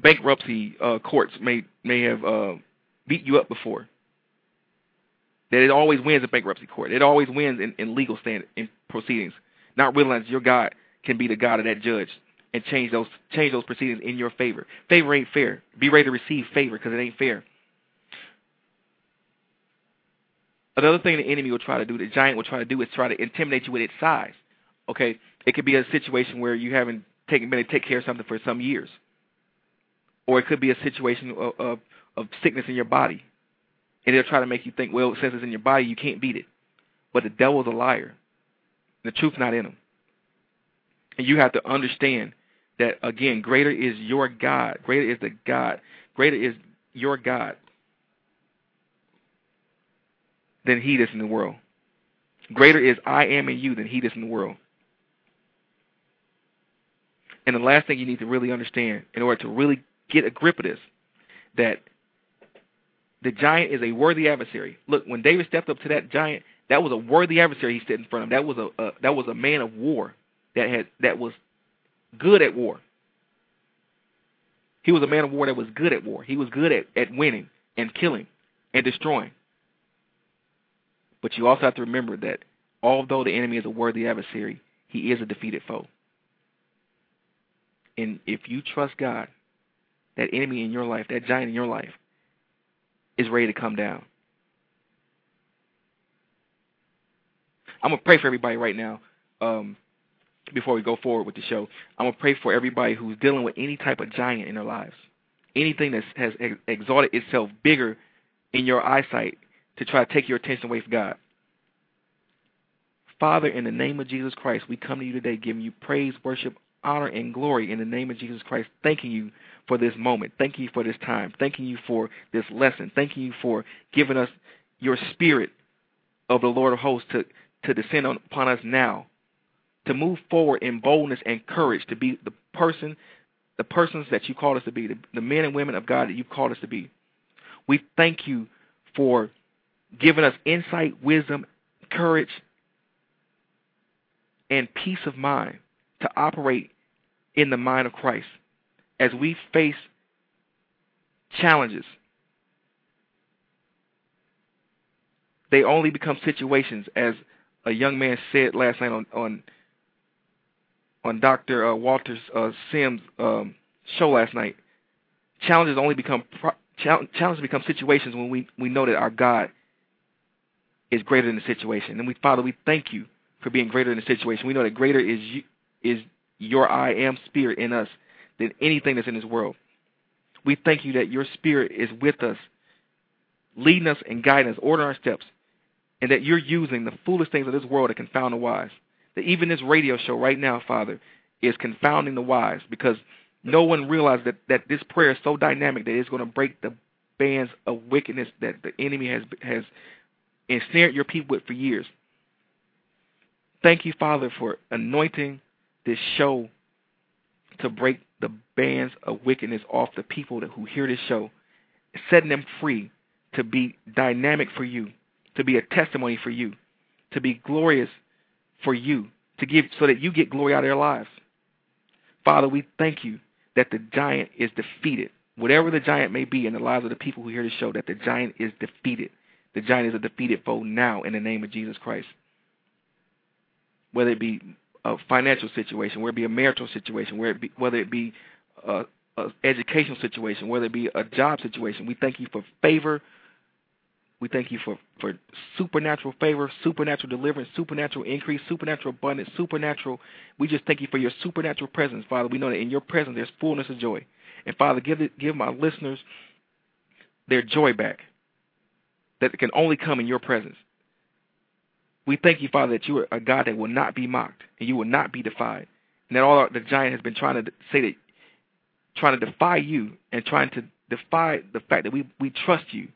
[SPEAKER 2] bankruptcy uh, courts may may have uh, beat you up before. That it always wins in bankruptcy court. It always wins in, in legal stand in proceedings. Not realizing your God can be the God of that judge and change those change those proceedings in your favor. Favor ain't fair. Be ready to receive favor because it ain't fair. Another thing the enemy will try to do, the giant will try to do, is try to intimidate you with its size. Okay, it could be a situation where you haven't taken been to take care of something for some years, or it could be a situation of, of, of sickness in your body, and they'll try to make you think, well, since it's in your body, you can't beat it. But the devil's a liar. The truth's not in him. And you have to understand that again, greater is your God. Greater is the God. Greater is your God than he that's in the world. Greater is I am in you than he that's in the world. And the last thing you need to really understand in order to really get a grip of this, that the giant is a worthy adversary. Look, when David stepped up to that giant, that was a worthy adversary he stood in front of. That was a, a that was a man of war that had that was good at war. He was a man of war that was good at war. He was good at, at winning and killing and destroying. But you also have to remember that although the enemy is a worthy adversary, he is a defeated foe. And if you trust God, that enemy in your life, that giant in your life, is ready to come down. I'm to pray for everybody right now um, before we go forward with the show. I'm to pray for everybody who's dealing with any type of giant in their lives, anything that has exalted itself bigger in your eyesight to try to take your attention away from God. Father, in the name of Jesus Christ, we come to you today giving you praise, worship, honor, and glory in the name of Jesus Christ, thanking you for this moment. Thanking you for this time. Thanking you for this lesson. Thanking you for giving us your spirit of the Lord of hosts to, to descend on, upon us now, to move forward in boldness and courage, to be the person, the persons that you called us to be, the, the men and women of God that you've called us to be. We thank you for giving us insight, wisdom, courage, and peace of mind to operate in the mind of Christ as we face challenges. They only become situations, as a young man said last night on on on Dr. Uh, Walter uh, Sims' um, show last night. Challenges only become pro- challenges become situations when we we know that our God is greater than the situation. And we, Father, we thank you for being greater than the situation. We know that greater is you, is your I am spirit in us than anything that's in this world. We thank you that your spirit is with us, leading us and guiding us, ordering our steps, and that you're using the foolish things of this world to confound the wise. That even this radio show right now, Father, is confounding the wise because no one realized that, that this prayer is so dynamic that it's going to break the bands of wickedness that the enemy has has ensnared your people with for years. Thank you, Father, for anointing this show to break the bands of wickedness off the people that, who hear this show, setting them free to be dynamic for you, to be a testimony for you, to be glorious for you, to give so that you get glory out of their lives. Father, we thank you that the giant is defeated. Whatever the giant may be in the lives of the people who hear this show, that the giant is defeated. The giant is a defeated foe now in the name of Jesus Christ. Whether it be a financial situation, whether it be a marital situation, whether it be, whether it be a, a educational situation, whether it be a job situation, we thank you for favor. We thank you for, for supernatural favor, supernatural deliverance, supernatural increase, supernatural abundance, supernatural. We just thank you for your supernatural presence, Father. We know that in your presence there's fullness of joy. And Father, give it, give my listeners their joy back that can only come in your presence. We thank you, Father, that you are a God that will not be mocked and you will not be defied. And that all the giant has been trying to say that, trying to defy you and trying to defy the fact that we, we trust you.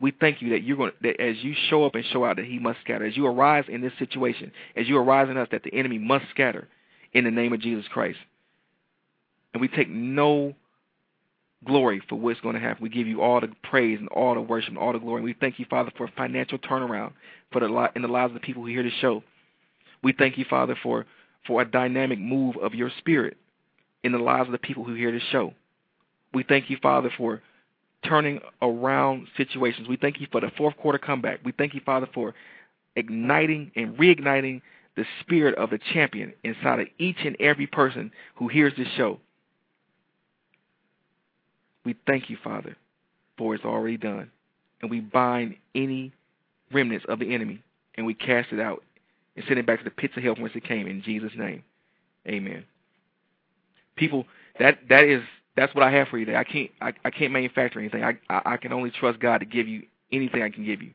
[SPEAKER 2] We thank you that you're going that as you show up and show out that he must scatter. As you arise in this situation, as you arise in us, that the enemy must scatter in the name of Jesus Christ. And we take no glory for what's going to happen. We give you all the praise and all the worship and all the glory. And we thank you, Father, for a financial turnaround for the in the lives of the people who hear the show. We thank you, Father, for for a dynamic move of your spirit in the lives of the people who hear the show. We thank you, Father, for turning around situations. We thank you for the fourth quarter comeback. We thank you, Father, for igniting and reigniting the spirit of the champion inside of each and every person who hears this show. We thank you, Father, for it's already done. And we bind any remnants of the enemy and we cast it out and send it back to the pits of hell from whence it came in Jesus' name. Amen. People, that that is that's what I have for you today. I can't I, I can't manufacture anything. I, I I can only trust God to give you anything I can give you.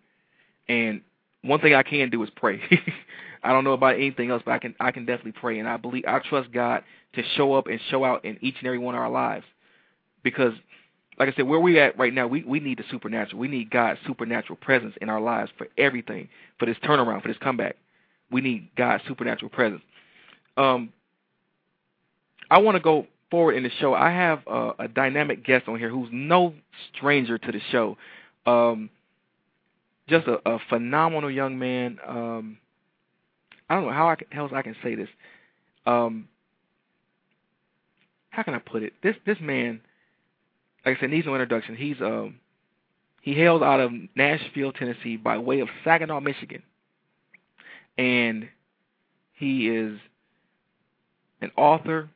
[SPEAKER 2] And one thing I can do is pray. I don't know about anything else, but I can I can definitely pray and I believe I trust God to show up and show out in each and every one of our lives. Because like I said, where we at right now, we, we need the supernatural. We need God's supernatural presence in our lives for everything, for this turnaround, for this comeback. We need God's supernatural presence. Um, I want to go forward in the show. I have a, a dynamic guest on here who's no stranger to the show. Um, just a, a phenomenal young man. Um, I don't know how I can, else I can say this. Um, how can I put it? This this man like I said, needs no introduction. He's um he hails out of Nashville, Tennessee, by way of Saginaw, Michigan, and he is an author,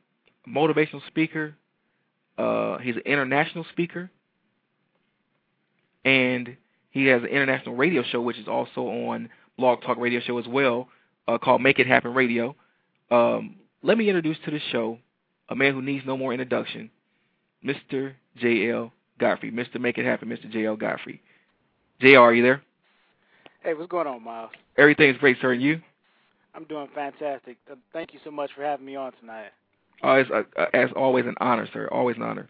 [SPEAKER 2] motivational speaker. Uh, he's an international speaker, and he has an international radio show, which is also on Blog Talk Radio Show as well, uh, called Make It Happen Radio. Um, let me introduce to the show a man who needs no more introduction, Mr. J.L. Godfrey. Mr. Make It Happen, Mr. J.L. Godfrey. J.L., are you there?
[SPEAKER 5] Hey, what's going on, Myles?
[SPEAKER 2] Everything's great, sir. And you?
[SPEAKER 5] I'm doing fantastic. Uh, thank you so much for having me on tonight.
[SPEAKER 2] Oh, it's uh, uh, as always an honor, sir. Always an honor.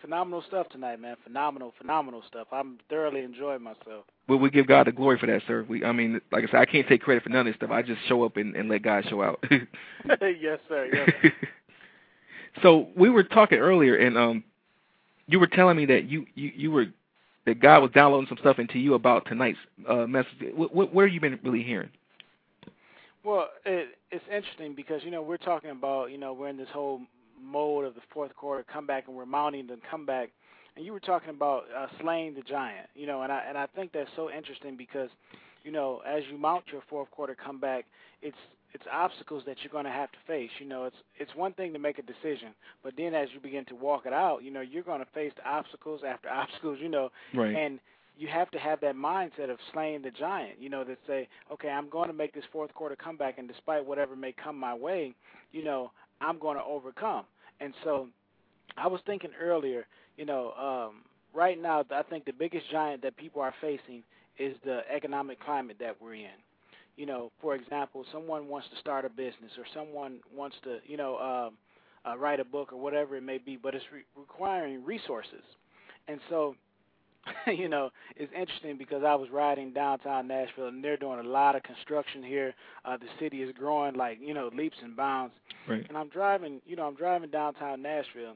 [SPEAKER 5] Phenomenal stuff tonight, man. Phenomenal, phenomenal stuff. I'm thoroughly enjoying myself.
[SPEAKER 2] Well, we give God the glory for that, sir. We, I mean, like I said, I can't take credit for none of this stuff. I just show up and, and let God show out.
[SPEAKER 5] yes, sir. Yes. Sir.
[SPEAKER 2] so we were talking earlier, and um, you were telling me that you you you were that God was downloading some stuff into you about tonight's uh, message. What, what, where have you been really hearing?
[SPEAKER 5] Well, it, it's interesting because you know we're talking about you know we're in this whole mode of the fourth quarter comeback and we're mounting the comeback, and you were talking about uh, slaying the giant, you know, and I and I think that's so interesting because, you know, as you mount your fourth quarter comeback, it's it's obstacles that you're going to have to face. You know, it's it's one thing to make a decision, but then as you begin to walk it out, you know, you're going to face obstacles after obstacles. You know,
[SPEAKER 2] right.
[SPEAKER 5] and you have to have that mindset of slaying the giant. You know, that say, okay, I'm going to make this fourth quarter comeback, and despite whatever may come my way, you know, I'm going to overcome. And so, I was thinking earlier, you know, um, right now, I think the biggest giant that people are facing is the economic climate that we're in. You know, for example, someone wants to start a business, or someone wants to, you know, um, uh, write a book or whatever it may be, but it's re- requiring resources. And so, you know, it's interesting because I was riding downtown Nashville and they're doing a lot of construction here. Uh, the city is growing like, you know, leaps and bounds.
[SPEAKER 2] Right.
[SPEAKER 5] And I'm driving, you know, I'm driving downtown Nashville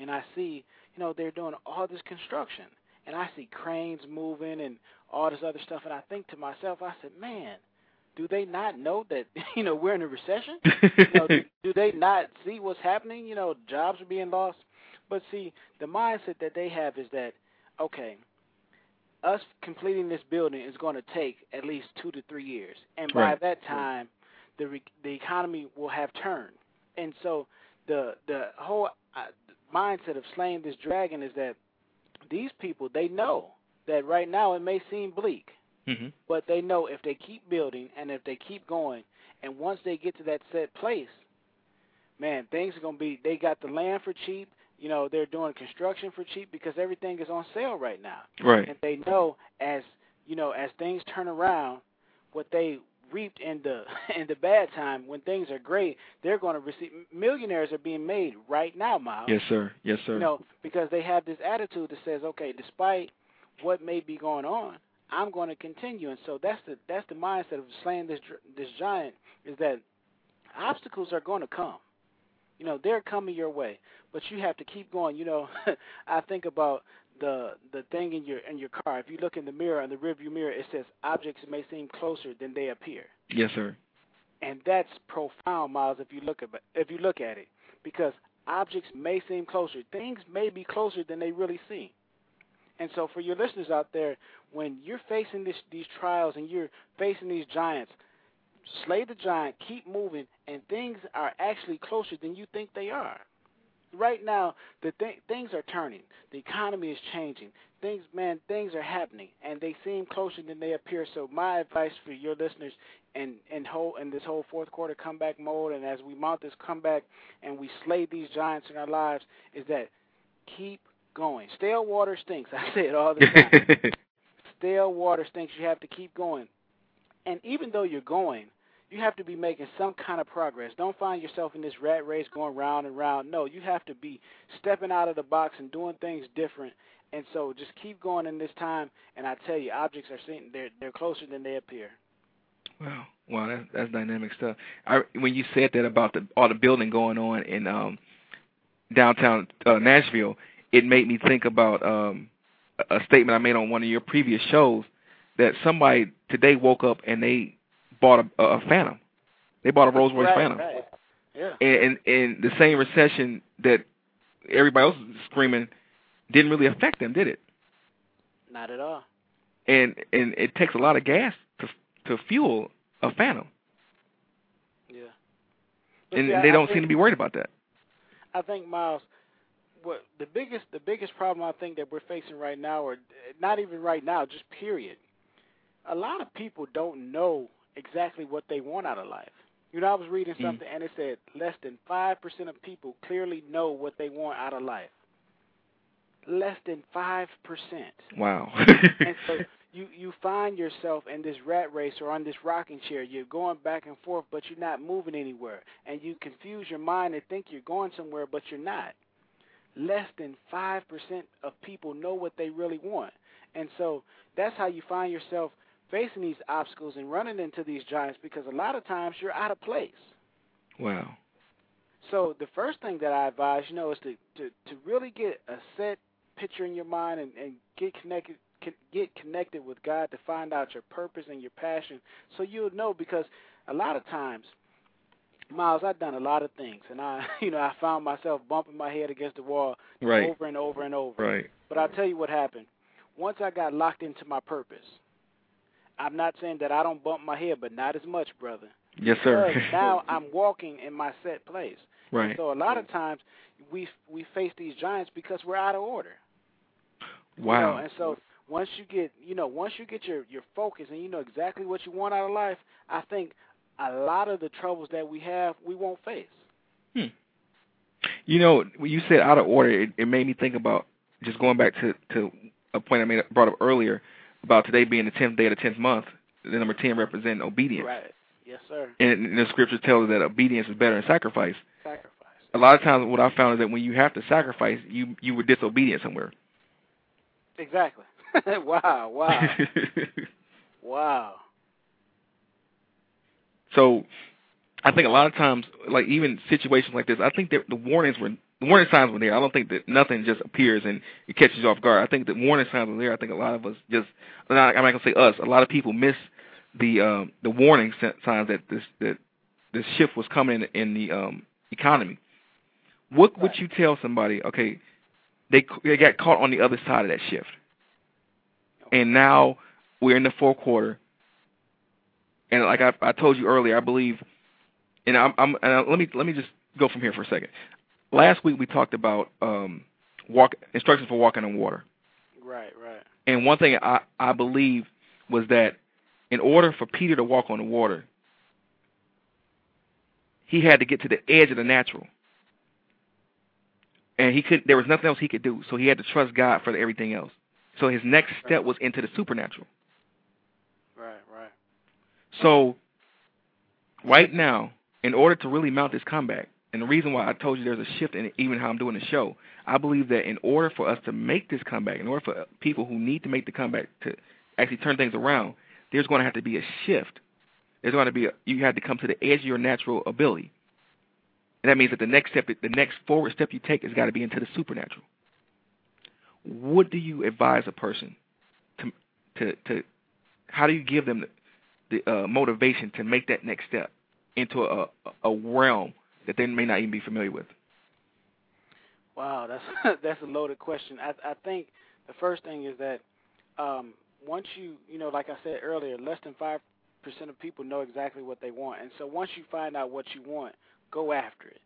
[SPEAKER 5] and I see, you know, they're doing all this construction. And I see cranes moving and all this other stuff and I think to myself, I said, "Man, do they not know that you know we're in a recession? you know, do, do they not see what's happening? You know, jobs are being lost. But see, the mindset that they have is that okay, us completing this building is going to take at least two to three years, and by
[SPEAKER 2] Right.
[SPEAKER 5] that time, the re- the economy will have turned. And so the the whole uh, mindset of slaying this dragon is that these people they know that right now it may seem bleak,
[SPEAKER 2] hmm
[SPEAKER 5] but they know if they keep building and if they keep going, and once they get to that set place, man, things are gonna be. They got the land for cheap. You know, they're doing construction for cheap because everything is on sale right now.
[SPEAKER 2] Right.
[SPEAKER 5] And they know as you know, as things turn around, what they reaped in the in the bad time, when things are great, they're going to receive. Millionaires are being made right now, Myles.
[SPEAKER 2] Yes, sir. Yes, sir.
[SPEAKER 5] You know, because they have this attitude that says, okay, despite what may be going on, I'm going to continue. And so that's the that's the mindset of slaying this this giant is that obstacles are going to come. You know, they're coming your way, but you have to keep going. You know, I think about the the thing in your in your car. If you look in the mirror in the rearview mirror, it says objects may seem closer than they appear
[SPEAKER 2] Yes, sir.
[SPEAKER 5] and that's profound, Myles. If you look at if you look at it, because objects may seem closer, things may be closer than they really seem. And so, for your listeners out there, when you're facing this, these trials and you're facing these giants, slay the giant, keep moving, and things are actually closer than you think they are. Right now, the th- things are turning. The economy is changing. Things, man, things are happening, and they seem closer than they appear. So, my advice for your listeners and and whole in this whole fourth quarter comeback mode, and as we mount this comeback and we slay these giants in our lives, is that keep going. Stale water stinks. I say it all the time. Stale water stinks. You have to keep going. And even though you're going, you have to be making some kind of progress. Don't find yourself in this rat race going round and round. No, you have to be stepping out of the box and doing things different. And so just keep going in this time. And I tell you, objects are seen, they're they're closer than they appear.
[SPEAKER 2] Wow, wow, that's that's dynamic stuff. I when you said that about the all the building going on in um downtown uh, Nashville, it made me think about um a statement I made on one of your previous shows that somebody today woke up and they bought a, a Phantom. They bought a Rolls Royce
[SPEAKER 5] right,
[SPEAKER 2] Phantom.
[SPEAKER 5] Right. Yeah.
[SPEAKER 2] And, and and the same recession that everybody else is screaming didn't really affect them, did it?
[SPEAKER 5] Not at all.
[SPEAKER 2] And and it takes a lot of gas to to fuel a Phantom,
[SPEAKER 5] Yeah. But
[SPEAKER 2] and
[SPEAKER 5] see,
[SPEAKER 2] they
[SPEAKER 5] I
[SPEAKER 2] don't
[SPEAKER 5] think-
[SPEAKER 2] seem to be worried about that.
[SPEAKER 5] I think Myles, what the biggest the biggest problem I think that we're facing right now, or not even right now, just period. A lot of people don't know exactly what they want out of life. You know, I was reading
[SPEAKER 2] Mm.
[SPEAKER 5] something and it said less than five percent of people clearly know what they want out of life. Less than five percent.
[SPEAKER 2] Wow.
[SPEAKER 5] And so, you you find yourself in this rat race or on this rocking chair. You're going back and forth, but you're not moving anywhere, and you confuse your mind and think you're going somewhere, but you're not. Less than five percent of people know what they really want, and so that's how you find yourself facing these obstacles and running into these giants because a lot of times you're out of place.
[SPEAKER 2] Wow.
[SPEAKER 5] So the first thing that I advise, you know, is to to, to really get a set picture in your mind and, and get connected get connected with God to find out your purpose and your passion so you'll know because a lot of times Myles, I've done a lot of things, and I, you know, I found myself bumping my head against the wall
[SPEAKER 2] right.
[SPEAKER 5] over and over and over.
[SPEAKER 2] Right.
[SPEAKER 5] But I'll tell you what happened. Once I got locked into my purpose, I'm not saying that I don't bump my head, but not as much, brother.
[SPEAKER 2] Yes, sir.
[SPEAKER 5] Because now I'm walking in my set place.
[SPEAKER 2] Right.
[SPEAKER 5] So a lot of times we we face these giants because we're out of order.
[SPEAKER 2] Wow.
[SPEAKER 5] You know, and so once you get you know once you get your your focus and you know exactly what you want out of life, I think a lot of the troubles that we have we won't face.
[SPEAKER 2] Hmm. You know, when you said out of order, it, it made me think about just going back to to a point I made brought up earlier about today being the tenth day of the tenth month. The number ten representing obedience.
[SPEAKER 5] Right. Yes, sir.
[SPEAKER 2] And, and the scripture tells us that obedience is better than sacrifice.
[SPEAKER 5] Sacrifice.
[SPEAKER 2] A lot of times, what I found is that when you have to sacrifice, you you were disobedient somewhere.
[SPEAKER 5] Exactly. wow. Wow. wow.
[SPEAKER 2] So, I think a lot of times, like even situations like this, I think that the warnings were the warning signs were there. I don't think that nothing just appears and it catches you off guard. I think the warning signs were there. I think a lot of us just I'm not, I'm not gonna say us. A lot of people miss the um, the warning signs that this that this shift was coming in, in the um, economy. What would you tell somebody? Okay, they they got caught on the other side of that shift, and now we're in the fourth quarter. And like I, I told you earlier, I believe, and I'm, I'm and let me let me just go from here for a second. Last week we talked about um, walk instructions for walking on water.
[SPEAKER 5] Right, right.
[SPEAKER 2] And one thing I I believe was that in order for Peter to walk on the water, he had to get to the edge of the natural. And he could there was nothing else he could do, so he had to trust God for everything else. So his next step was into the supernatural. So right now, in order to really mount this comeback, and the reason why I told you there's a shift in even how I'm doing the show, I believe that in order for us to make this comeback, in order for people who need to make the comeback to actually turn things around, there's going to have to be a shift. There's going to be a, you have to come to the edge of your natural ability, and that means that the next step, the next forward step you take, has got to be into the supernatural. What do you advise a person to to to? How do you give them the, uh, motivation to make that next step into a a realm that they may not even be familiar with?
[SPEAKER 5] Wow, that's that's a loaded question. I I think the first thing is that um, once you you know, like I said earlier, less than five percent of people know exactly what they want, and so once you find out what you want, go after it.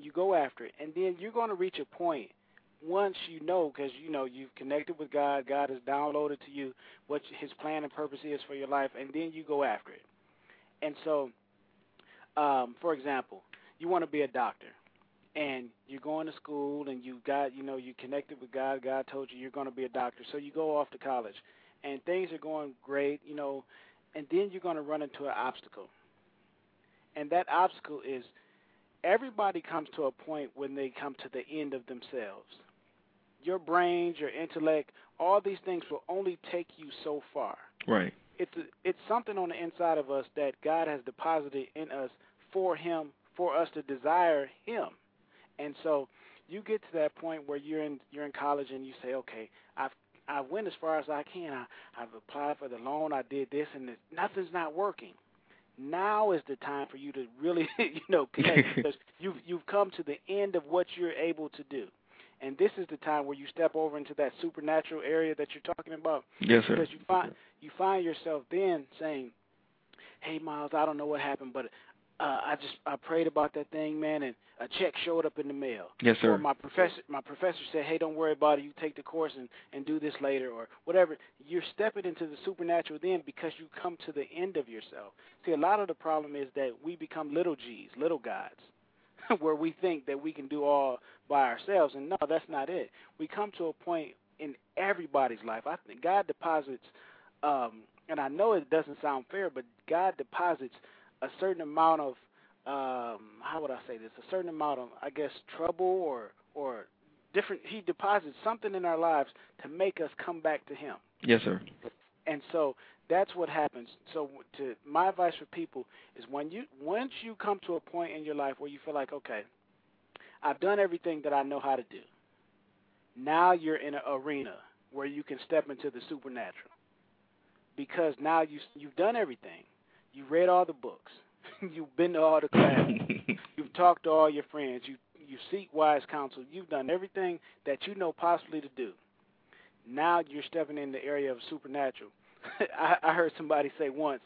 [SPEAKER 5] You go after it, and then you're going to reach a point once you know, because you know you've connected with God, God has downloaded to you what His plan and purpose is for your life, and then you go after it. And so, um, for example, you want to be a doctor, and you're going to school, and you got, you know, you connected with God. God told you you're going to be a doctor, so you go off to college, and things are going great, you know, and then you're going to run into an obstacle, and that obstacle is everybody comes to a point when they come to the end of themselves. Your brains, your intellect, all these things will only take you so far.
[SPEAKER 2] Right.
[SPEAKER 5] It's a, it's something on the inside of us that God has deposited in us for Him, for us to desire Him. And so you get to that point where you're in you're in college and you say, okay, I've I went as far as I can. I, I've applied for the loan. I did this, and this, nothing's not working now is the time for you to really, you know, connect because you've you've come to the end of what you're able to do, and this is the time where you step over into that supernatural area that you're talking about.
[SPEAKER 2] Yes, sir.
[SPEAKER 5] Because you find you find yourself then saying, "Hey, Myles, I don't know what happened, but uh, I just I prayed about that thing, man, and a check showed up in the mail.
[SPEAKER 2] Yes, sir.
[SPEAKER 5] Or my professor my professor said, "Hey, don't worry about it. You take the course and and do this later or whatever." You're stepping into the supernatural then because you come to the end of yourself. See, a lot of the problem is that we become little G's, little gods, where we think that we can do all by ourselves, and no, that's not it. We come to a point in everybody's life. I think God deposits um, and I know it doesn't sound fair, but God deposits a certain amount of um, how would I say this? A certain amount of, I guess, trouble or or different. He deposits something in our lives to make us come back to Him.
[SPEAKER 2] Yes, sir.
[SPEAKER 5] And so that's what happens. So to my advice for people is when you once you come to a point in your life where you feel like, okay, I've done everything that I know how to do. Now you're in an arena where you can step into the supernatural. Because now you you've done everything. You've read all the books. You've been to all the classes. You've talked to all your friends. You you seek wise counsel. You've done everything that you know possibly to do. Now you're stepping in the area of supernatural. I, I heard somebody say once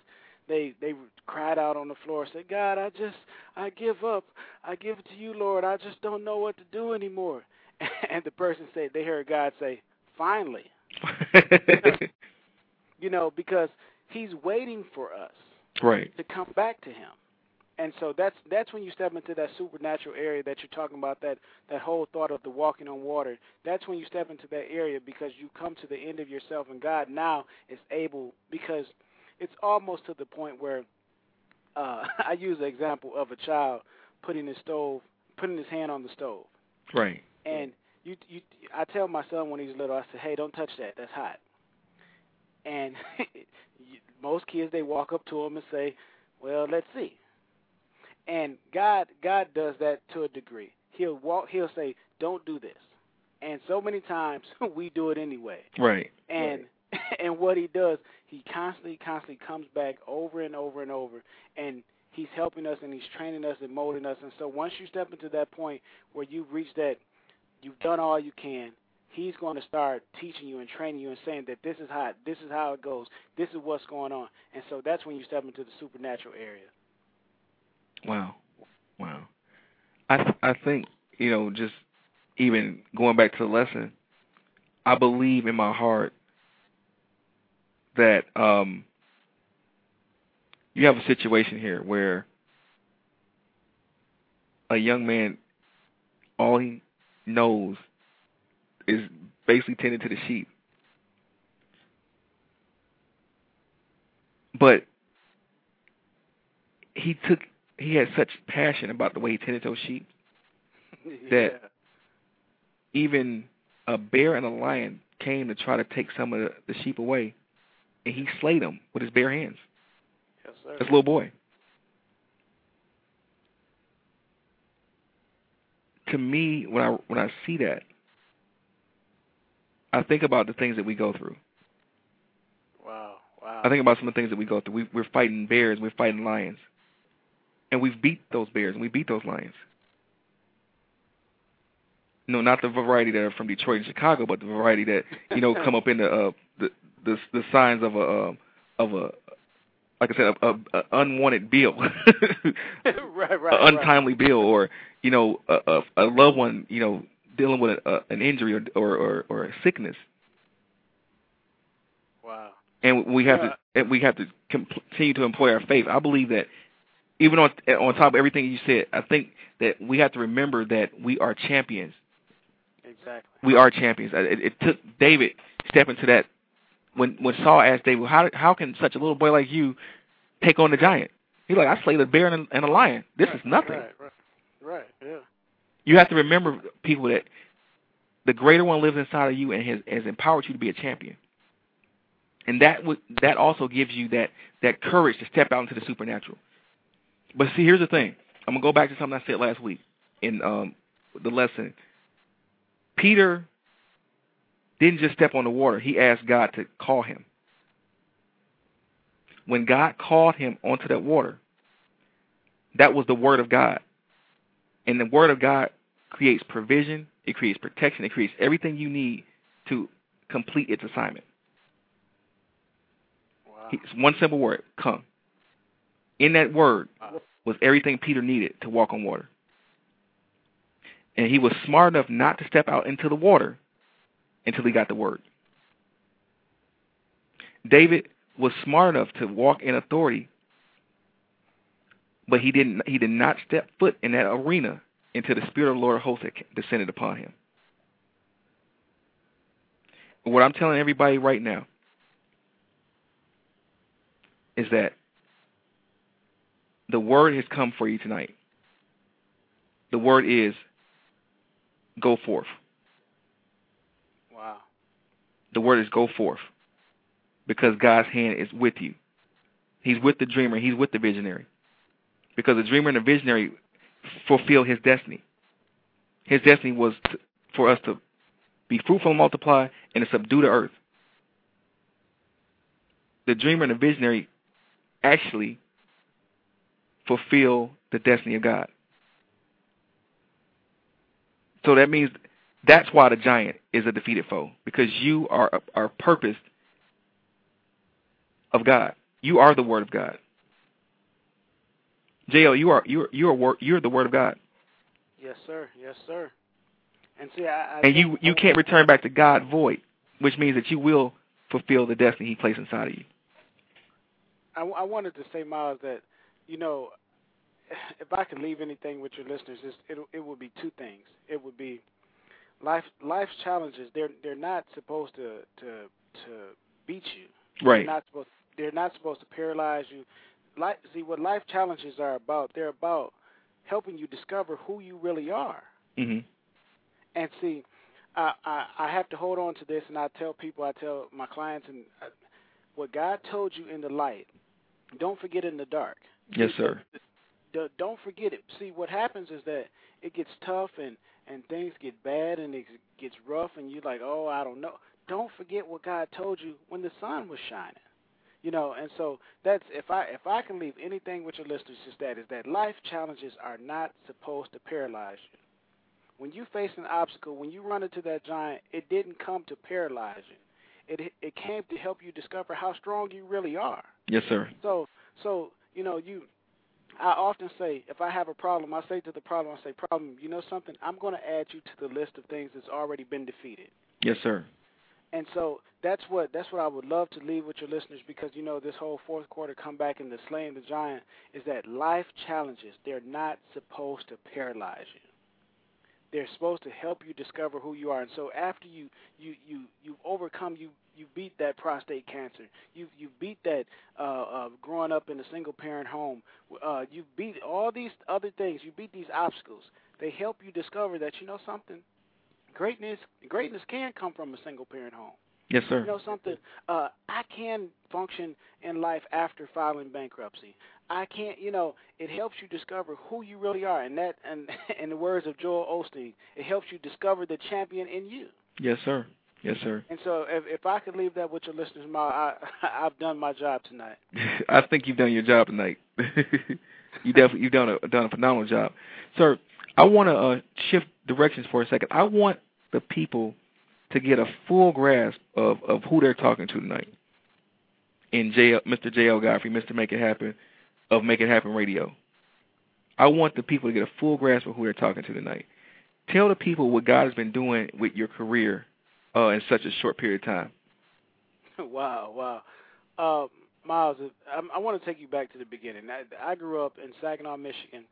[SPEAKER 5] they they cried out on the floor said, "God, I just I give up. I give it to you, Lord. I just don't know what to do anymore." And the person said they heard God say, "Finally." you know, because he's waiting for us
[SPEAKER 2] right.
[SPEAKER 5] to come back to him. And so that's that's when you step into that supernatural area that you're talking about that that whole thought of the walking on water. That's when you step into that area because you come to the end of yourself and God now is able because it's almost to the point where uh I use the example of a child putting his stove putting his hand on the stove.
[SPEAKER 2] Right.
[SPEAKER 5] And you you I tell my son when he's little I say, "Hey, don't touch that. That's hot." And most kids they walk up to him and say, "Well, let's see." And God God does that to a degree. He'll walk he'll say, "Don't do this." And so many times we do it anyway.
[SPEAKER 2] Right.
[SPEAKER 5] And right. and what he does, he constantly constantly comes back over and over and over and he's helping us and he's training us and molding us. And so once you step into that point where you've reached that you've done all you can, he's going to start teaching you and training you and saying that this is how this is how it goes. This is what's going on. And so that's when you step into the supernatural area.
[SPEAKER 2] Wow, wow. I th- I think you know just even going back to the lesson, I believe in my heart that um you have a situation here where a young man all he knows is basically tending to the sheep. But he took he had such passion about the way he tended those sheep that
[SPEAKER 5] yeah.
[SPEAKER 2] even a bear and a lion came to try to take some of the, the sheep away, and he slayed them with his bare hands.
[SPEAKER 5] Yes, sir.
[SPEAKER 2] A little boy. To me, when I when I see that, I think about the things that we go through.
[SPEAKER 5] Wow, wow.
[SPEAKER 2] I think about some of the things that we go through. We, we're fighting bears, we're fighting lions, and we've beat those bears and we beat those lions. No, not the variety that are from Detroit and Chicago, but the variety that you know come up in the uh, the, the the signs of a uh, of a like I said, a, a, a unwanted bill,
[SPEAKER 5] right, right,
[SPEAKER 2] an untimely
[SPEAKER 5] right.
[SPEAKER 2] bill, or you know, a, a, a loved one, you know, dealing with a, a, an injury or, or or or a sickness.
[SPEAKER 5] Wow.
[SPEAKER 2] And we have
[SPEAKER 5] Yeah.
[SPEAKER 2] to and we have to continue to employ our faith. I believe that even on on top of everything you said, I think that we have to remember that we are champions.
[SPEAKER 5] Exactly.
[SPEAKER 2] We are champions. It, it took David step into that when when Saul asked David, "How how can such a little boy like you take on the giant?" He's like, "I slayed a bear and a, and a lion. This
[SPEAKER 5] right,
[SPEAKER 2] is nothing."
[SPEAKER 5] Right, right, right. Yeah.
[SPEAKER 2] You have to remember, people, that the greater one lives inside of you and has, has empowered you to be a champion. And that would that also gives you that that courage to step out into the supernatural. But see, here's the thing. I'm gonna go back to something I said last week in um, the lesson. Peter didn't just step on the water. He asked God to call him. When God called him onto that water, that was the word of God. And the word of God creates provision, it creates protection, it creates everything you need to complete its assignment.
[SPEAKER 5] Wow.
[SPEAKER 2] It's one simple word, come. In that word was everything Peter needed to walk on water. And he was smart enough not to step out into the water until he got the word. David was smart enough to walk in authority, but he didn't he did not step foot in that arena until the spirit of the Lord of descended upon him. What I'm telling everybody right now is that the word has come for you tonight. The word is go forth. The word is go forth. Because God's hand is with you. He's with the dreamer, he's with the visionary. Because the dreamer and the visionary fulfill his destiny. His destiny was to, for us to be fruitful and multiply and to subdue the earth. The dreamer and the visionary actually fulfill the destiny of God. So that means that's why the giant is a defeated foe because you are are purposed of God. You are the word of God. JL, you are you you are you're the word of God.
[SPEAKER 5] Yes, sir. Yes, sir. And see, I, I
[SPEAKER 2] and you you can't return back to God void, which means that you will fulfill the destiny He placed inside of you.
[SPEAKER 5] I, I wanted to say, Myles, that you know, if I could leave anything with your listeners, it it would be two things. It would be life life's challenges. They're they're not supposed to to to beat you.
[SPEAKER 2] Right.
[SPEAKER 5] They're not supposed they're not supposed to paralyze you. Like see what life challenges are about. They're about helping you discover who you really are.
[SPEAKER 2] hmm
[SPEAKER 5] And see, I, I I have to hold on to this, and I tell people, I tell my clients, and uh, what God told you in the light, don't forget in the dark.
[SPEAKER 2] Yes, sir.
[SPEAKER 5] Don't forget it. See, what happens is that it gets tough and and things get bad and it gets rough, and you're like, oh, I don't know. Don't forget what God told you when the sun was shining. You know, and so that's if I if I can leave anything with your listeners is that is that life challenges are not supposed to paralyze you. When you face an obstacle, when you run into that giant, it didn't come to paralyze you. It it came to help you discover how strong you really are.
[SPEAKER 2] Yes, sir.
[SPEAKER 5] So so you know you I often say, if I have a problem, I say to the problem, I say, problem, you know something? I'm going to add you to the list of things that's already been defeated.
[SPEAKER 2] Yes, sir.
[SPEAKER 5] And so that's what that's what I would love to leave with your listeners because you know this whole fourth quarter comeback and the slaying the giant is that life challenges they're not supposed to paralyze you. They're supposed to help you discover who you are. And so after you you you you've overcome you you beat that prostate cancer. You you beat that uh, uh, growing up in a single parent home. Uh, you beat all these other things. You beat these obstacles. They help you discover that you know something. Greatness greatness can come from a single parent home.
[SPEAKER 2] Yes, sir.
[SPEAKER 5] You know something? Uh, I can function in life after filing bankruptcy. I can't. You know, it helps you discover who you really are, and that, and in the words of Joel Osteen, it helps you discover the champion in you.
[SPEAKER 2] Yes, sir. Yes, sir.
[SPEAKER 5] And so, if, if I could leave that with your listeners, Ma, I, I've done my job tonight.
[SPEAKER 2] I think you've done your job tonight. you definitely you've done a done a phenomenal job, sir. I want to uh, shift directions for a second. I want the people to get a full grasp of of who they're talking to tonight. In JL, Mr. J.L. Godfrey, Mr. Make It Happen, of Make It Happen Radio. I want the people to get a full grasp of who they're talking to tonight. Tell the people what God has been doing with your career uh, in such a short period of time.
[SPEAKER 5] wow, wow. Uh, Myles, I, I want to take you back to the beginning. I, I grew up in Saginaw, Michigan,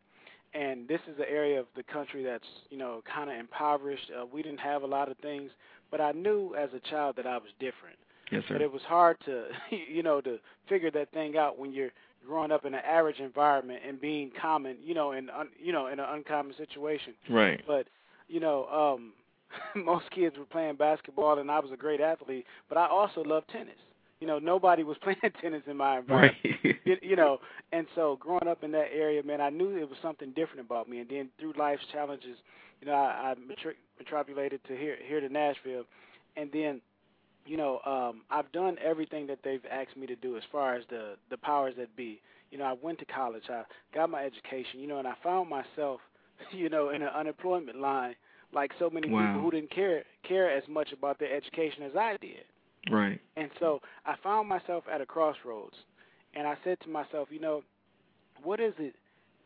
[SPEAKER 5] and this is an area of the country that's you know kind of impoverished. Uh, we didn't have a lot of things, but I knew as a child that I was different.
[SPEAKER 2] Yes, sir.
[SPEAKER 5] But it was hard to you know to figure that thing out when you're growing up in an average environment and being common, you know, in un, you know in an uncommon situation.
[SPEAKER 2] Right.
[SPEAKER 5] But you know, um, most kids were playing basketball, and I was a great athlete. But I also loved tennis. You know, nobody was playing tennis in my environment.
[SPEAKER 2] Right.
[SPEAKER 5] you, you know, and so growing up in that area, man, I knew it was something different about me. And then through life's challenges, you know, I, I matri- matriculated to here here to Nashville, and then you know, um, I've done everything that they've asked me to do as far as the the powers that be. You know, I went to college, I got my education, you know, and I found myself, you know, in an unemployment line like so many
[SPEAKER 2] wow.
[SPEAKER 5] people who didn't care care as much about their education as I did.
[SPEAKER 2] Right.
[SPEAKER 5] And so I found myself at a crossroads, and I said to myself, you know, what is it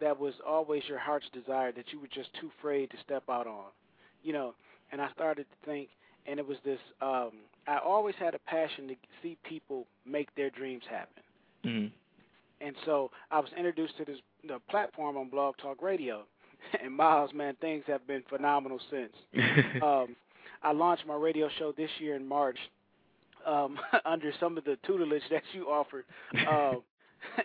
[SPEAKER 5] that was always your heart's desire that you were just too afraid to step out on? You know, and I started to think, and it was this. um I always had a passion to see people make their dreams happen.
[SPEAKER 2] Mm-hmm.
[SPEAKER 5] And so I was introduced to this the platform on Blog Talk Radio, and Myles, man, things have been phenomenal since. um, I launched my radio show this year in March um, under some of the tutelage that you offered. Uh,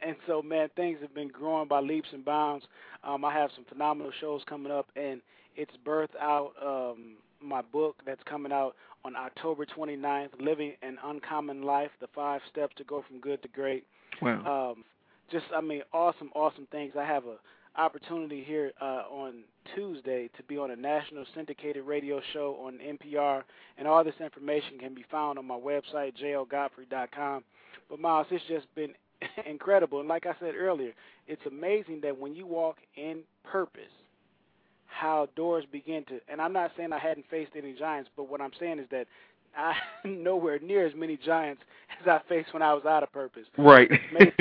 [SPEAKER 5] and so man, things have been growing by leaps and bounds. Um, I have some phenomenal shows coming up, and it's birthed out um, my book that's coming out on October 29th, Living an Uncommon Life: The Five Steps to Go from Good to Great.
[SPEAKER 2] Wow.
[SPEAKER 5] Um, just I mean, awesome, awesome things. I have a opportunity here uh, on Tuesday to be on a national syndicated radio show on NPR, and all this information can be found on my website, jlgodfrey.com. But Myles, it's just been incredible, and like I said earlier, it's amazing that when you walk in purpose, how doors begin to. And I'm not saying I hadn't faced any giants, but what I'm saying is that I nowhere near as many giants as I faced when I was out of purpose.
[SPEAKER 2] Right.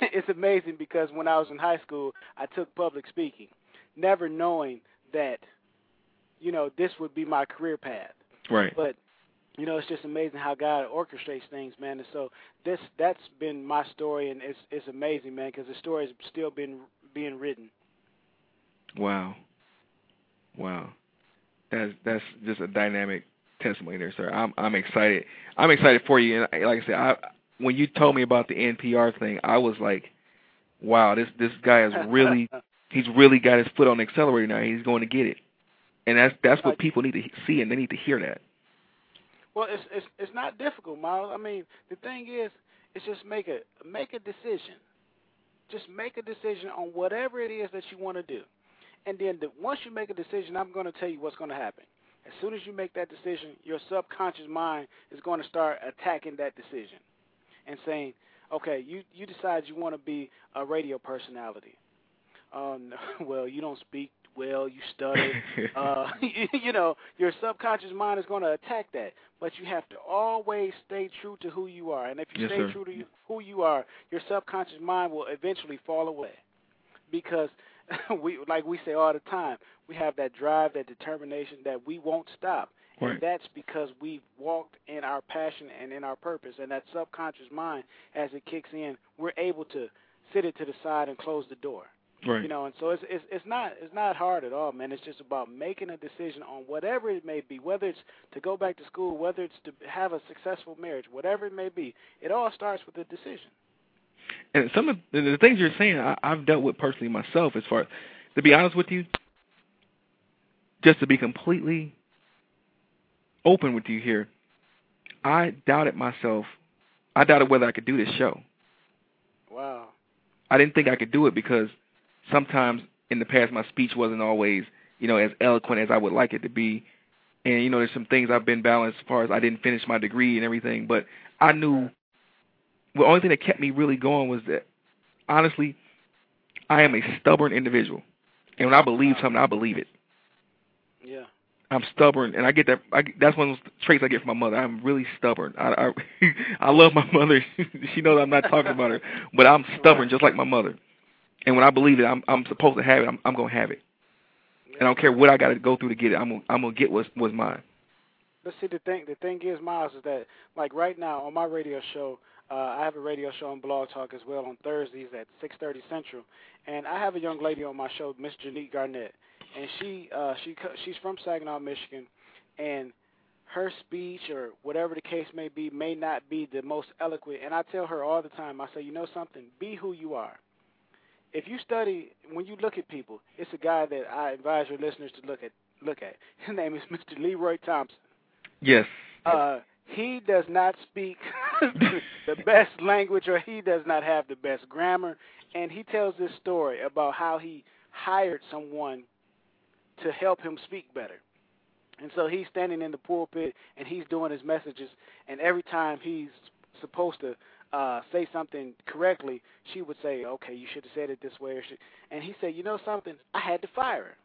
[SPEAKER 5] it's amazing because when I was in high school, I took public speaking, never knowing that, you know, this would be my career path.
[SPEAKER 2] right.
[SPEAKER 5] But you know, it's just amazing how God orchestrates things, man. And so this that's been my story, and it's it's amazing, man, because the story is still been being written.
[SPEAKER 2] Wow. Wow. That's that's just a dynamic testimony there, sir. I'm I'm excited. I'm excited for you. And like I said, I when you told me about the NPR thing, I was like, wow, this this guy is really he's really got his foot on the accelerator now. He's going to get it. And that's that's what people need to see and they need to hear that.
[SPEAKER 5] Well, it's it's it's not difficult, Myles. I mean, the thing is, it's just make a make a decision. Just make a decision on whatever it is that you want to do, and then the, once you make a decision, I'm going to tell you what's going to happen. As soon as you make that decision, your subconscious mind is going to start attacking that decision and saying, "Okay, you you decide you want to be a radio personality. Um, well, you don't speak well, you stutter. uh, you know, your subconscious mind is going to attack that. But you have to always stay true to who you are. And if you
[SPEAKER 2] Yes,
[SPEAKER 5] stay
[SPEAKER 2] sir.
[SPEAKER 5] true to you, who you are, your subconscious mind will eventually fall away. Because we, like we say all the time, we have that drive, that determination that we won't stop.
[SPEAKER 2] Right.
[SPEAKER 5] And that's because we've walked in our passion and in our purpose. And that subconscious mind, as it kicks in, we're able to sit it to the side and close the door.
[SPEAKER 2] Right.
[SPEAKER 5] You know, and so it's it's it's not it's not hard at all, man. It's just about making a decision on whatever it may be, whether it's to go back to school, whether it's to have a successful marriage, whatever it may be. It all starts with a decision.
[SPEAKER 2] And some of the, things you're saying, I, I've dealt with personally myself. As far, to be honest with you, just to be completely open with you here, I doubted myself. I doubted whether I could do this show.
[SPEAKER 5] Wow.
[SPEAKER 2] I didn't think I could do it because sometimes in the past my speech wasn't always, you know, as eloquent as I would like it to be. And you know, there's some things I've been balanced as far as I didn't finish my degree and everything, but I knew the only thing that kept me really going was that honestly, I am a stubborn individual. And when I believe something, I believe it.
[SPEAKER 5] Yeah.
[SPEAKER 2] I'm stubborn, and I get that. I, that's one of those traits I get from my mother. I'm really stubborn. I I, I love my mother. she knows I'm not talking about her, but I'm stubborn, just like my mother. And when I believe it, I'm I'm supposed to have it. I'm I'm gonna have it. And I don't care what I got to go through to get it. I'm gonna I'm gonna get what's what's mine.
[SPEAKER 5] But see, the thing the thing is, Myles, is that like right now on my radio show, uh, I have a radio show on Blog Talk as well on Thursdays at 6:30 Central, and I have a young lady on my show, Miss Janique Garnett, and she uh, she she's from Saginaw, Michigan, and her speech or whatever the case may be may not be the most eloquent. And I tell her all the time, I say, you know something, be who you are. If you study, when you look at people, it's a guy that I advise your listeners to look at. Look at. His name is Mr. Leroy Thompson.
[SPEAKER 2] Yes.
[SPEAKER 5] Uh, he does not speak the best language, or he does not have the best grammar. And he tells this story about how he hired someone to help him speak better. And so he's standing in the pulpit and he's doing his messages, and every time he's supposed to uh, say something correctly, she would say, "Okay, you should have said it this way." Or should, and he said, "You know something? I had to fire her."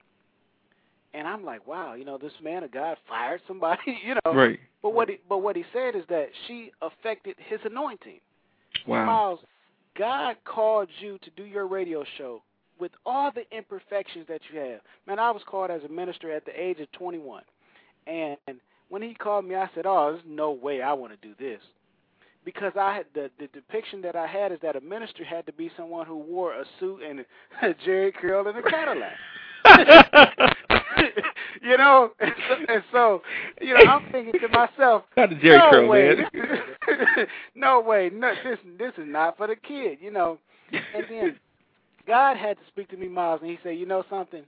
[SPEAKER 5] And I'm like, "Wow, you know, this man of God fired somebody, you know."
[SPEAKER 2] Right.
[SPEAKER 5] But what he, but what he said is that she affected his anointing.
[SPEAKER 2] Wow.
[SPEAKER 5] Myles, God called you to do your radio show with all the imperfections that you have. Man, I was called as a minister at the age of 21. And when he called me, I said, "Oh, there's no way I want to do this." Because I had the the depiction that I had is that a minister had to be someone who wore a suit and a Jheri curl and a Cadillac. you know, and so, and so, you know, I'm thinking to myself,
[SPEAKER 2] Not the Jerry
[SPEAKER 5] no
[SPEAKER 2] Curl,
[SPEAKER 5] way,
[SPEAKER 2] man.
[SPEAKER 5] no way, no, this this is not for the kid, you know. And then God had to speak to me, Myles, and He said, you know something,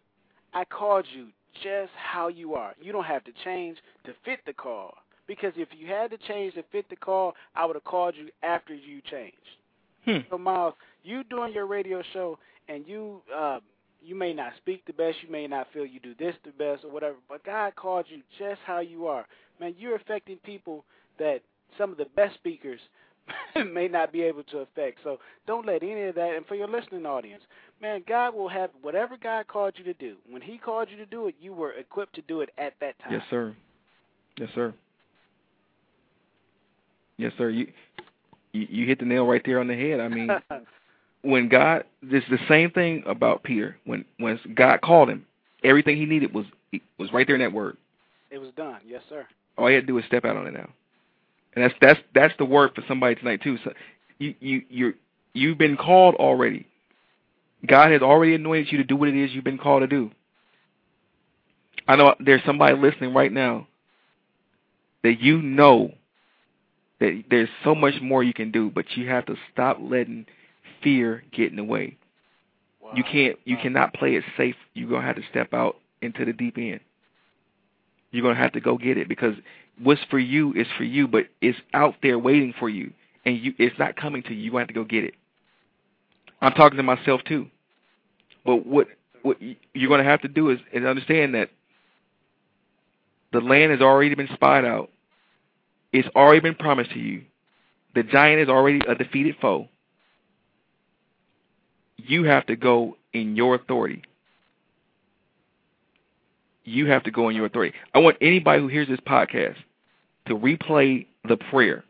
[SPEAKER 5] I called you just how you are. You don't have to change to fit the call. Because if you had to change to fit the call, I would have called you after you changed.
[SPEAKER 2] Hmm.
[SPEAKER 5] So Myles, you doing your radio show and you uh you may not speak the best, you may not feel you do this the best or whatever, but God called you just how you are. Man, you're affecting people that some of the best speakers may not be able to affect. So don't let any of that and for your listening audience, man, God will have whatever God called you to do. When he called you to do it, you were equipped to do it at that time.
[SPEAKER 2] Yes, sir. Yes, sir. Yes, sir. You you, you hit the nail right there on the head. I mean, when God, this is the same thing about Peter. When when God called him, everything he needed was was right there in that word.
[SPEAKER 5] it was done. Yes, sir.
[SPEAKER 2] All he had to do was step out on it now, and that's that's that's the word for somebody tonight too. So you you you you've been called already. God has already anointed you to do what it is you've been called to do. I know there's somebody listening right now that you know that there's so much more you can do, but you have to stop letting fear get in the way.
[SPEAKER 5] Wow.
[SPEAKER 2] You can't you
[SPEAKER 5] Wow.
[SPEAKER 2] cannot play it safe. You're gonna have to step out into the deep end. You're gonna have to go get it because what's for you is for you, but it's out there waiting for you, and you it's not coming to you. You have to go get it. I'm talking to myself too. But what what you're gonna have to do is, is understand that the land has already been spied out. It's already been promised to you. The giant is already a defeated foe. You have to go in your authority. You have to go in your authority. I want anybody who hears this podcast to replay the prayer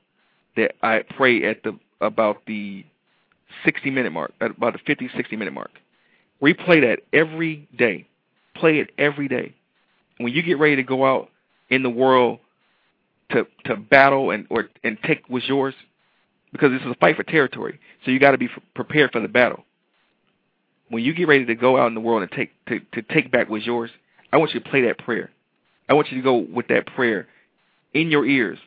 [SPEAKER 2] that I pray at the about the 60 minute mark, about the 50, 60 minute mark. Replay that every day. Play it every day. When you get ready to go out in the world to to battle and or and take what's yours, because this is a fight for territory. So you got to be prepared for the battle. When you get ready to go out in the world and take to to take back what's yours, I want you to play that prayer. I want you to go with that prayer in your ears,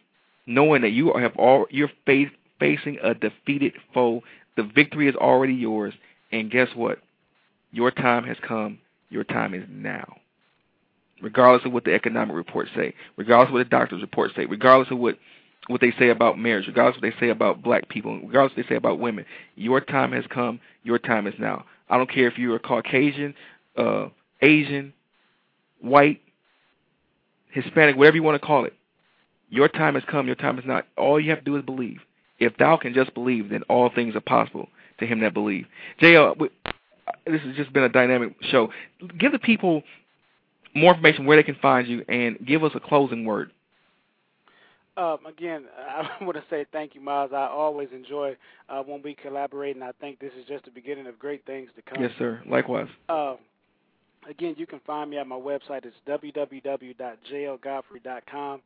[SPEAKER 2] knowing that you have all you're face, facing a defeated foe. The victory is already yours, and guess what? Your time has come. Your time is now. Regardless of what the economic reports say, regardless of what the doctor's reports say, regardless of what what they say about marriage, regardless of what they say about black people, regardless of what they say about women, your time has come. Your time is now. I don't care if you're Caucasian, uh, Asian, white, Hispanic, whatever you want to call it. Your time has come. Your time is not. All you have to do is believe. If thou can just believe, then all things are possible to him that believe. JL, this has just been a dynamic show. Give the people more information where they can find you, and give us a closing word.
[SPEAKER 5] Um, again, I want to say thank you, Myles. I always enjoy uh, when we collaborate, and I think this is just the beginning of great things to come.
[SPEAKER 2] Yes, sir. Likewise.
[SPEAKER 5] Uh, again, you can find me at my website. It's www.jlgodfrey.com.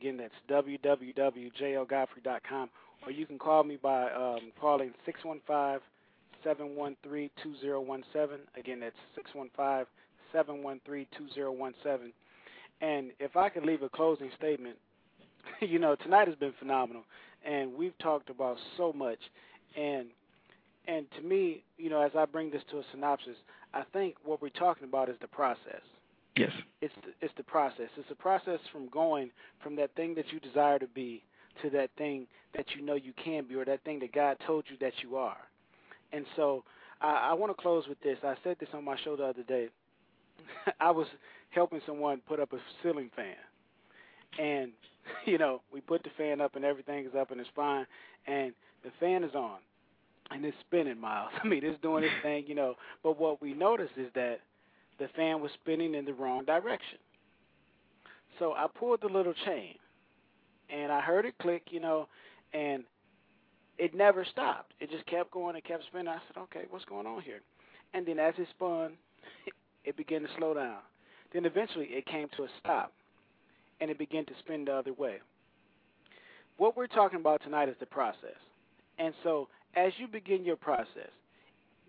[SPEAKER 5] Again, that's www.jlgodfrey.com. Or you can call me by um, calling 615-713-2017. Again, that's 615-713-2017. And if I could leave a closing statement, you know, tonight has been phenomenal, and we've talked about so much. And and to me, you know, as I bring this to a synopsis, I think what we're talking about is the process.
[SPEAKER 2] Yes.
[SPEAKER 5] It's the, it's the process. It's the process from going from that thing that you desire to be to that thing that you know you can be, or that thing that God told you that you are. And so, I, I want to close with this. I said this on my show the other day. I was helping someone put up a ceiling fan, and you know, we put the fan up and everything is up and it's fine, and the fan is on, and it's spinning, Myles. I mean, it's doing its thing, you know. But what we noticed is that the fan was spinning in the wrong direction. So I pulled the little chain, and I heard it click, you know, and it never stopped. It just kept going and kept spinning. I said, okay, what's going on here? And then as it spun, it began to slow down. Then eventually it came to a stop, and it began to spin the other way. What we're talking about tonight is the process. And so as you begin your process,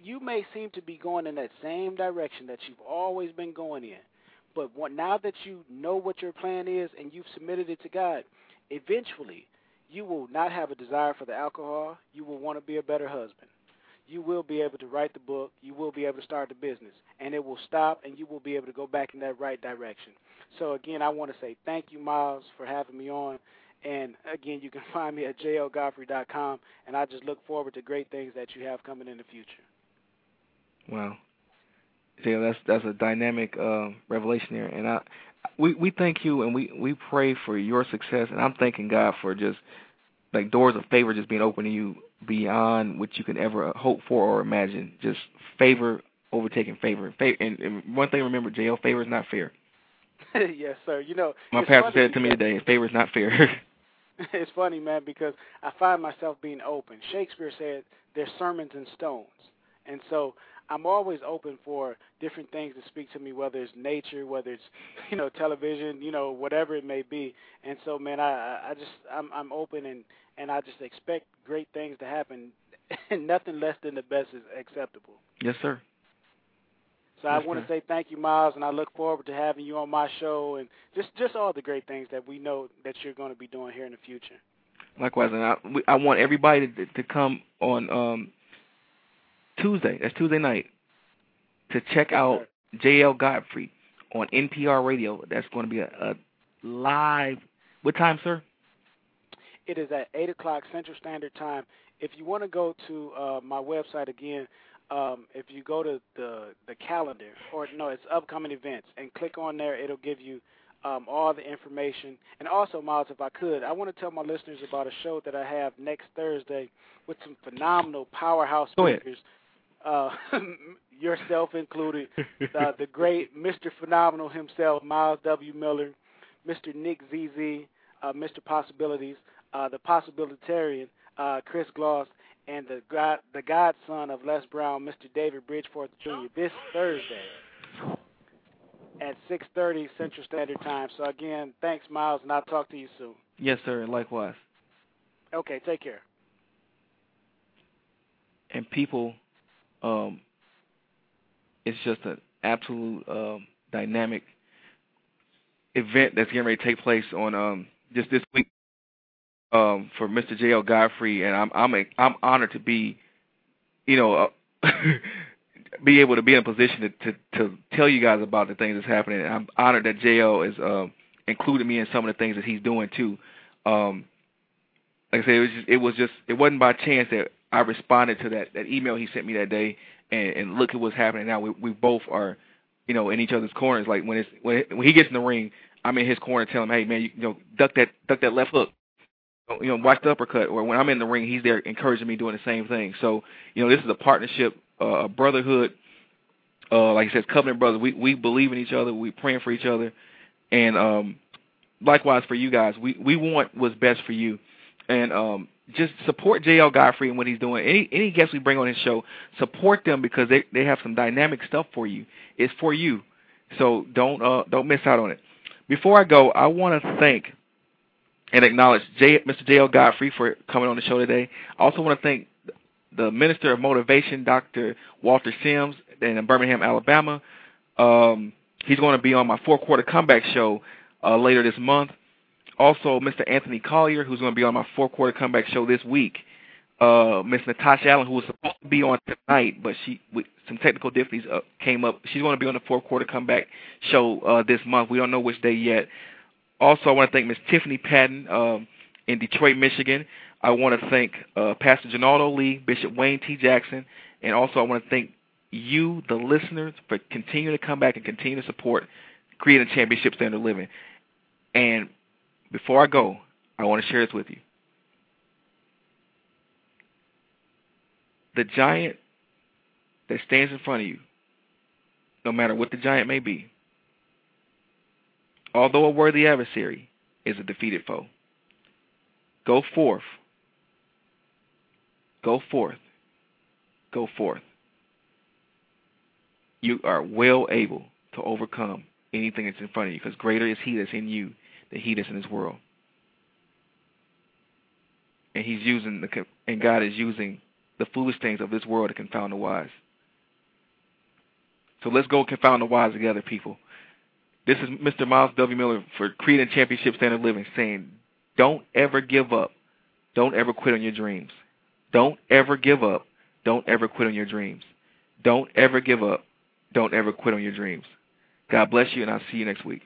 [SPEAKER 5] you may seem to be going in that same direction that you've always been going in. But what, now that you know what your plan is and you've submitted it to God, eventually you will not have a desire for the alcohol. You will want to be a better husband. You will be able to write the book. You will be able to start the business. And it will stop, and you will be able to go back in that right direction. So, again, I want to say thank you, Myles, for having me on. And, again, you can find me at jlgodfrey.com. And I just look forward to great things that you have coming in the future.
[SPEAKER 2] Wow. Yeah, that's that's a dynamic uh, revelation there, and I we we thank you and we we pray for your success, and I'm thanking God for just like doors of favor just being open to you beyond what you can ever hope for or imagine. Just favor overtaking favor. And, and one thing remember, JL, favor is not fair.
[SPEAKER 5] yes, sir. You know,
[SPEAKER 2] my pastor said it to me today, favor is not fair.
[SPEAKER 5] it's funny, man, because I find myself being open. Shakespeare said there's sermons in stones. And so I'm always open for different things to speak to me, whether it's nature, whether it's you know television, you know whatever it may be. And so, man, I I just I'm I'm open and and I just expect great things to happen. and Nothing less than the best is acceptable.
[SPEAKER 2] Yes, sir.
[SPEAKER 5] So I want to say thank you, Myles, and I look forward to having you on my show and just just all the great things that we know that you're going to be doing here in the future.
[SPEAKER 2] Likewise, and I I want everybody to, to come on um Tuesday. That's Tuesday night. To check out J.L. Godfrey on NPR Radio. That's going to be a, a live. What time, sir?
[SPEAKER 5] It is at 8 o'clock Central Standard Time. If you want to go to uh, my website again, um, if you go to the the calendar, or no, it's upcoming events, and click on there, it'll give you um, all the information. And also, Myles, if I could, I want to tell my listeners about a show that I have next Thursday with some phenomenal powerhouse speakers uh, yourself included, uh, the great Mr. Phenomenal himself, Myles W. Miller, Mr. Nick ZZ, uh, Mr. Possibilities, uh, the Possibilitarian, uh, Chris Gloss, and the God, the godson of Les Brown, Mr. David Bridgeforth Jr. This Thursday at 6:30 Central Standard Time. So again, thanks, Myles, and I'll talk to you soon.
[SPEAKER 2] Yes, sir. Likewise.
[SPEAKER 5] Okay. Take care.
[SPEAKER 2] And people um, it's just an absolute um, dynamic event that's getting ready to take place on um, just this week um, for Mr. J.L. Godfrey, and I'm I'm a, I'm honored to be, you know, uh, be able to be in a position to, to to tell you guys about the things that's happening. And I'm honored that J.L. is um, included me in some of the things that he's doing too. Um, like I said, it was just, it was just it wasn't by chance that I responded to that that email he sent me that day, and, and look at what's happening now. We we both are, you know, in each other's corners. Like when it's when it, when he gets in the ring, I'm in his corner, telling him, hey man, you, you know, duck that duck that left hook, you know, watch the uppercut. Or when I'm in the ring, he's there encouraging me doing the same thing. So you know, this is a partnership, uh, a brotherhood. Uh, like I said, covenant brothers. We we believe in each other. We praying for each other, and um, likewise for you guys. We we want what's best for you, and um, just support JL Godfrey and what he's doing. Any any guests we bring on his show, support them because they they have some dynamic stuff for you. It's for you, so don't uh don't miss out on it. Before I go, I want to thank and acknowledge J, Mr. JL Godfrey for coming on the show today. I also want to thank the Minister of Motivation, Dr. Walter Sims, in Birmingham, Alabama. Um, he's going to be on my four quarter comeback show uh, later this month also Mr. Anthony Collier, who's going to be on my four quarter comeback show this week. Uh, Miss Natasha Allen, who was supposed to be on tonight, but she with some technical difficulties uh, came up. She's going to be on the four quarter comeback show uh, this month. We don't know which day yet. Also, I want to thank Miss Tiffany Patton um, in Detroit, Michigan. I want to thank uh, Pastor Janaldo Lee, Bishop Wayne T. Jackson, and also I want to thank you, the listeners, for continuing to come back and continue to support creating a championship standard living. And before I go, I want to share this with you. The giant that stands in front of you, no matter what the giant may be, although a worthy adversary, is a defeated foe. Go forth. Go forth. Go forth. You are well able to overcome anything that's in front of you because greater is He that's in you than he that's in this world. And he's using the and God is using the foolish things of this world to confound the wise. So let's go confound the wise together, people. This is Mr. Myles W. Miller for Creed and Championship Standard Living saying, don't ever give up. Don't ever quit on your dreams. Don't ever give up. Don't ever quit on your dreams. Don't ever give up. Don't ever quit on your dreams. God bless you, and I'll see you next week.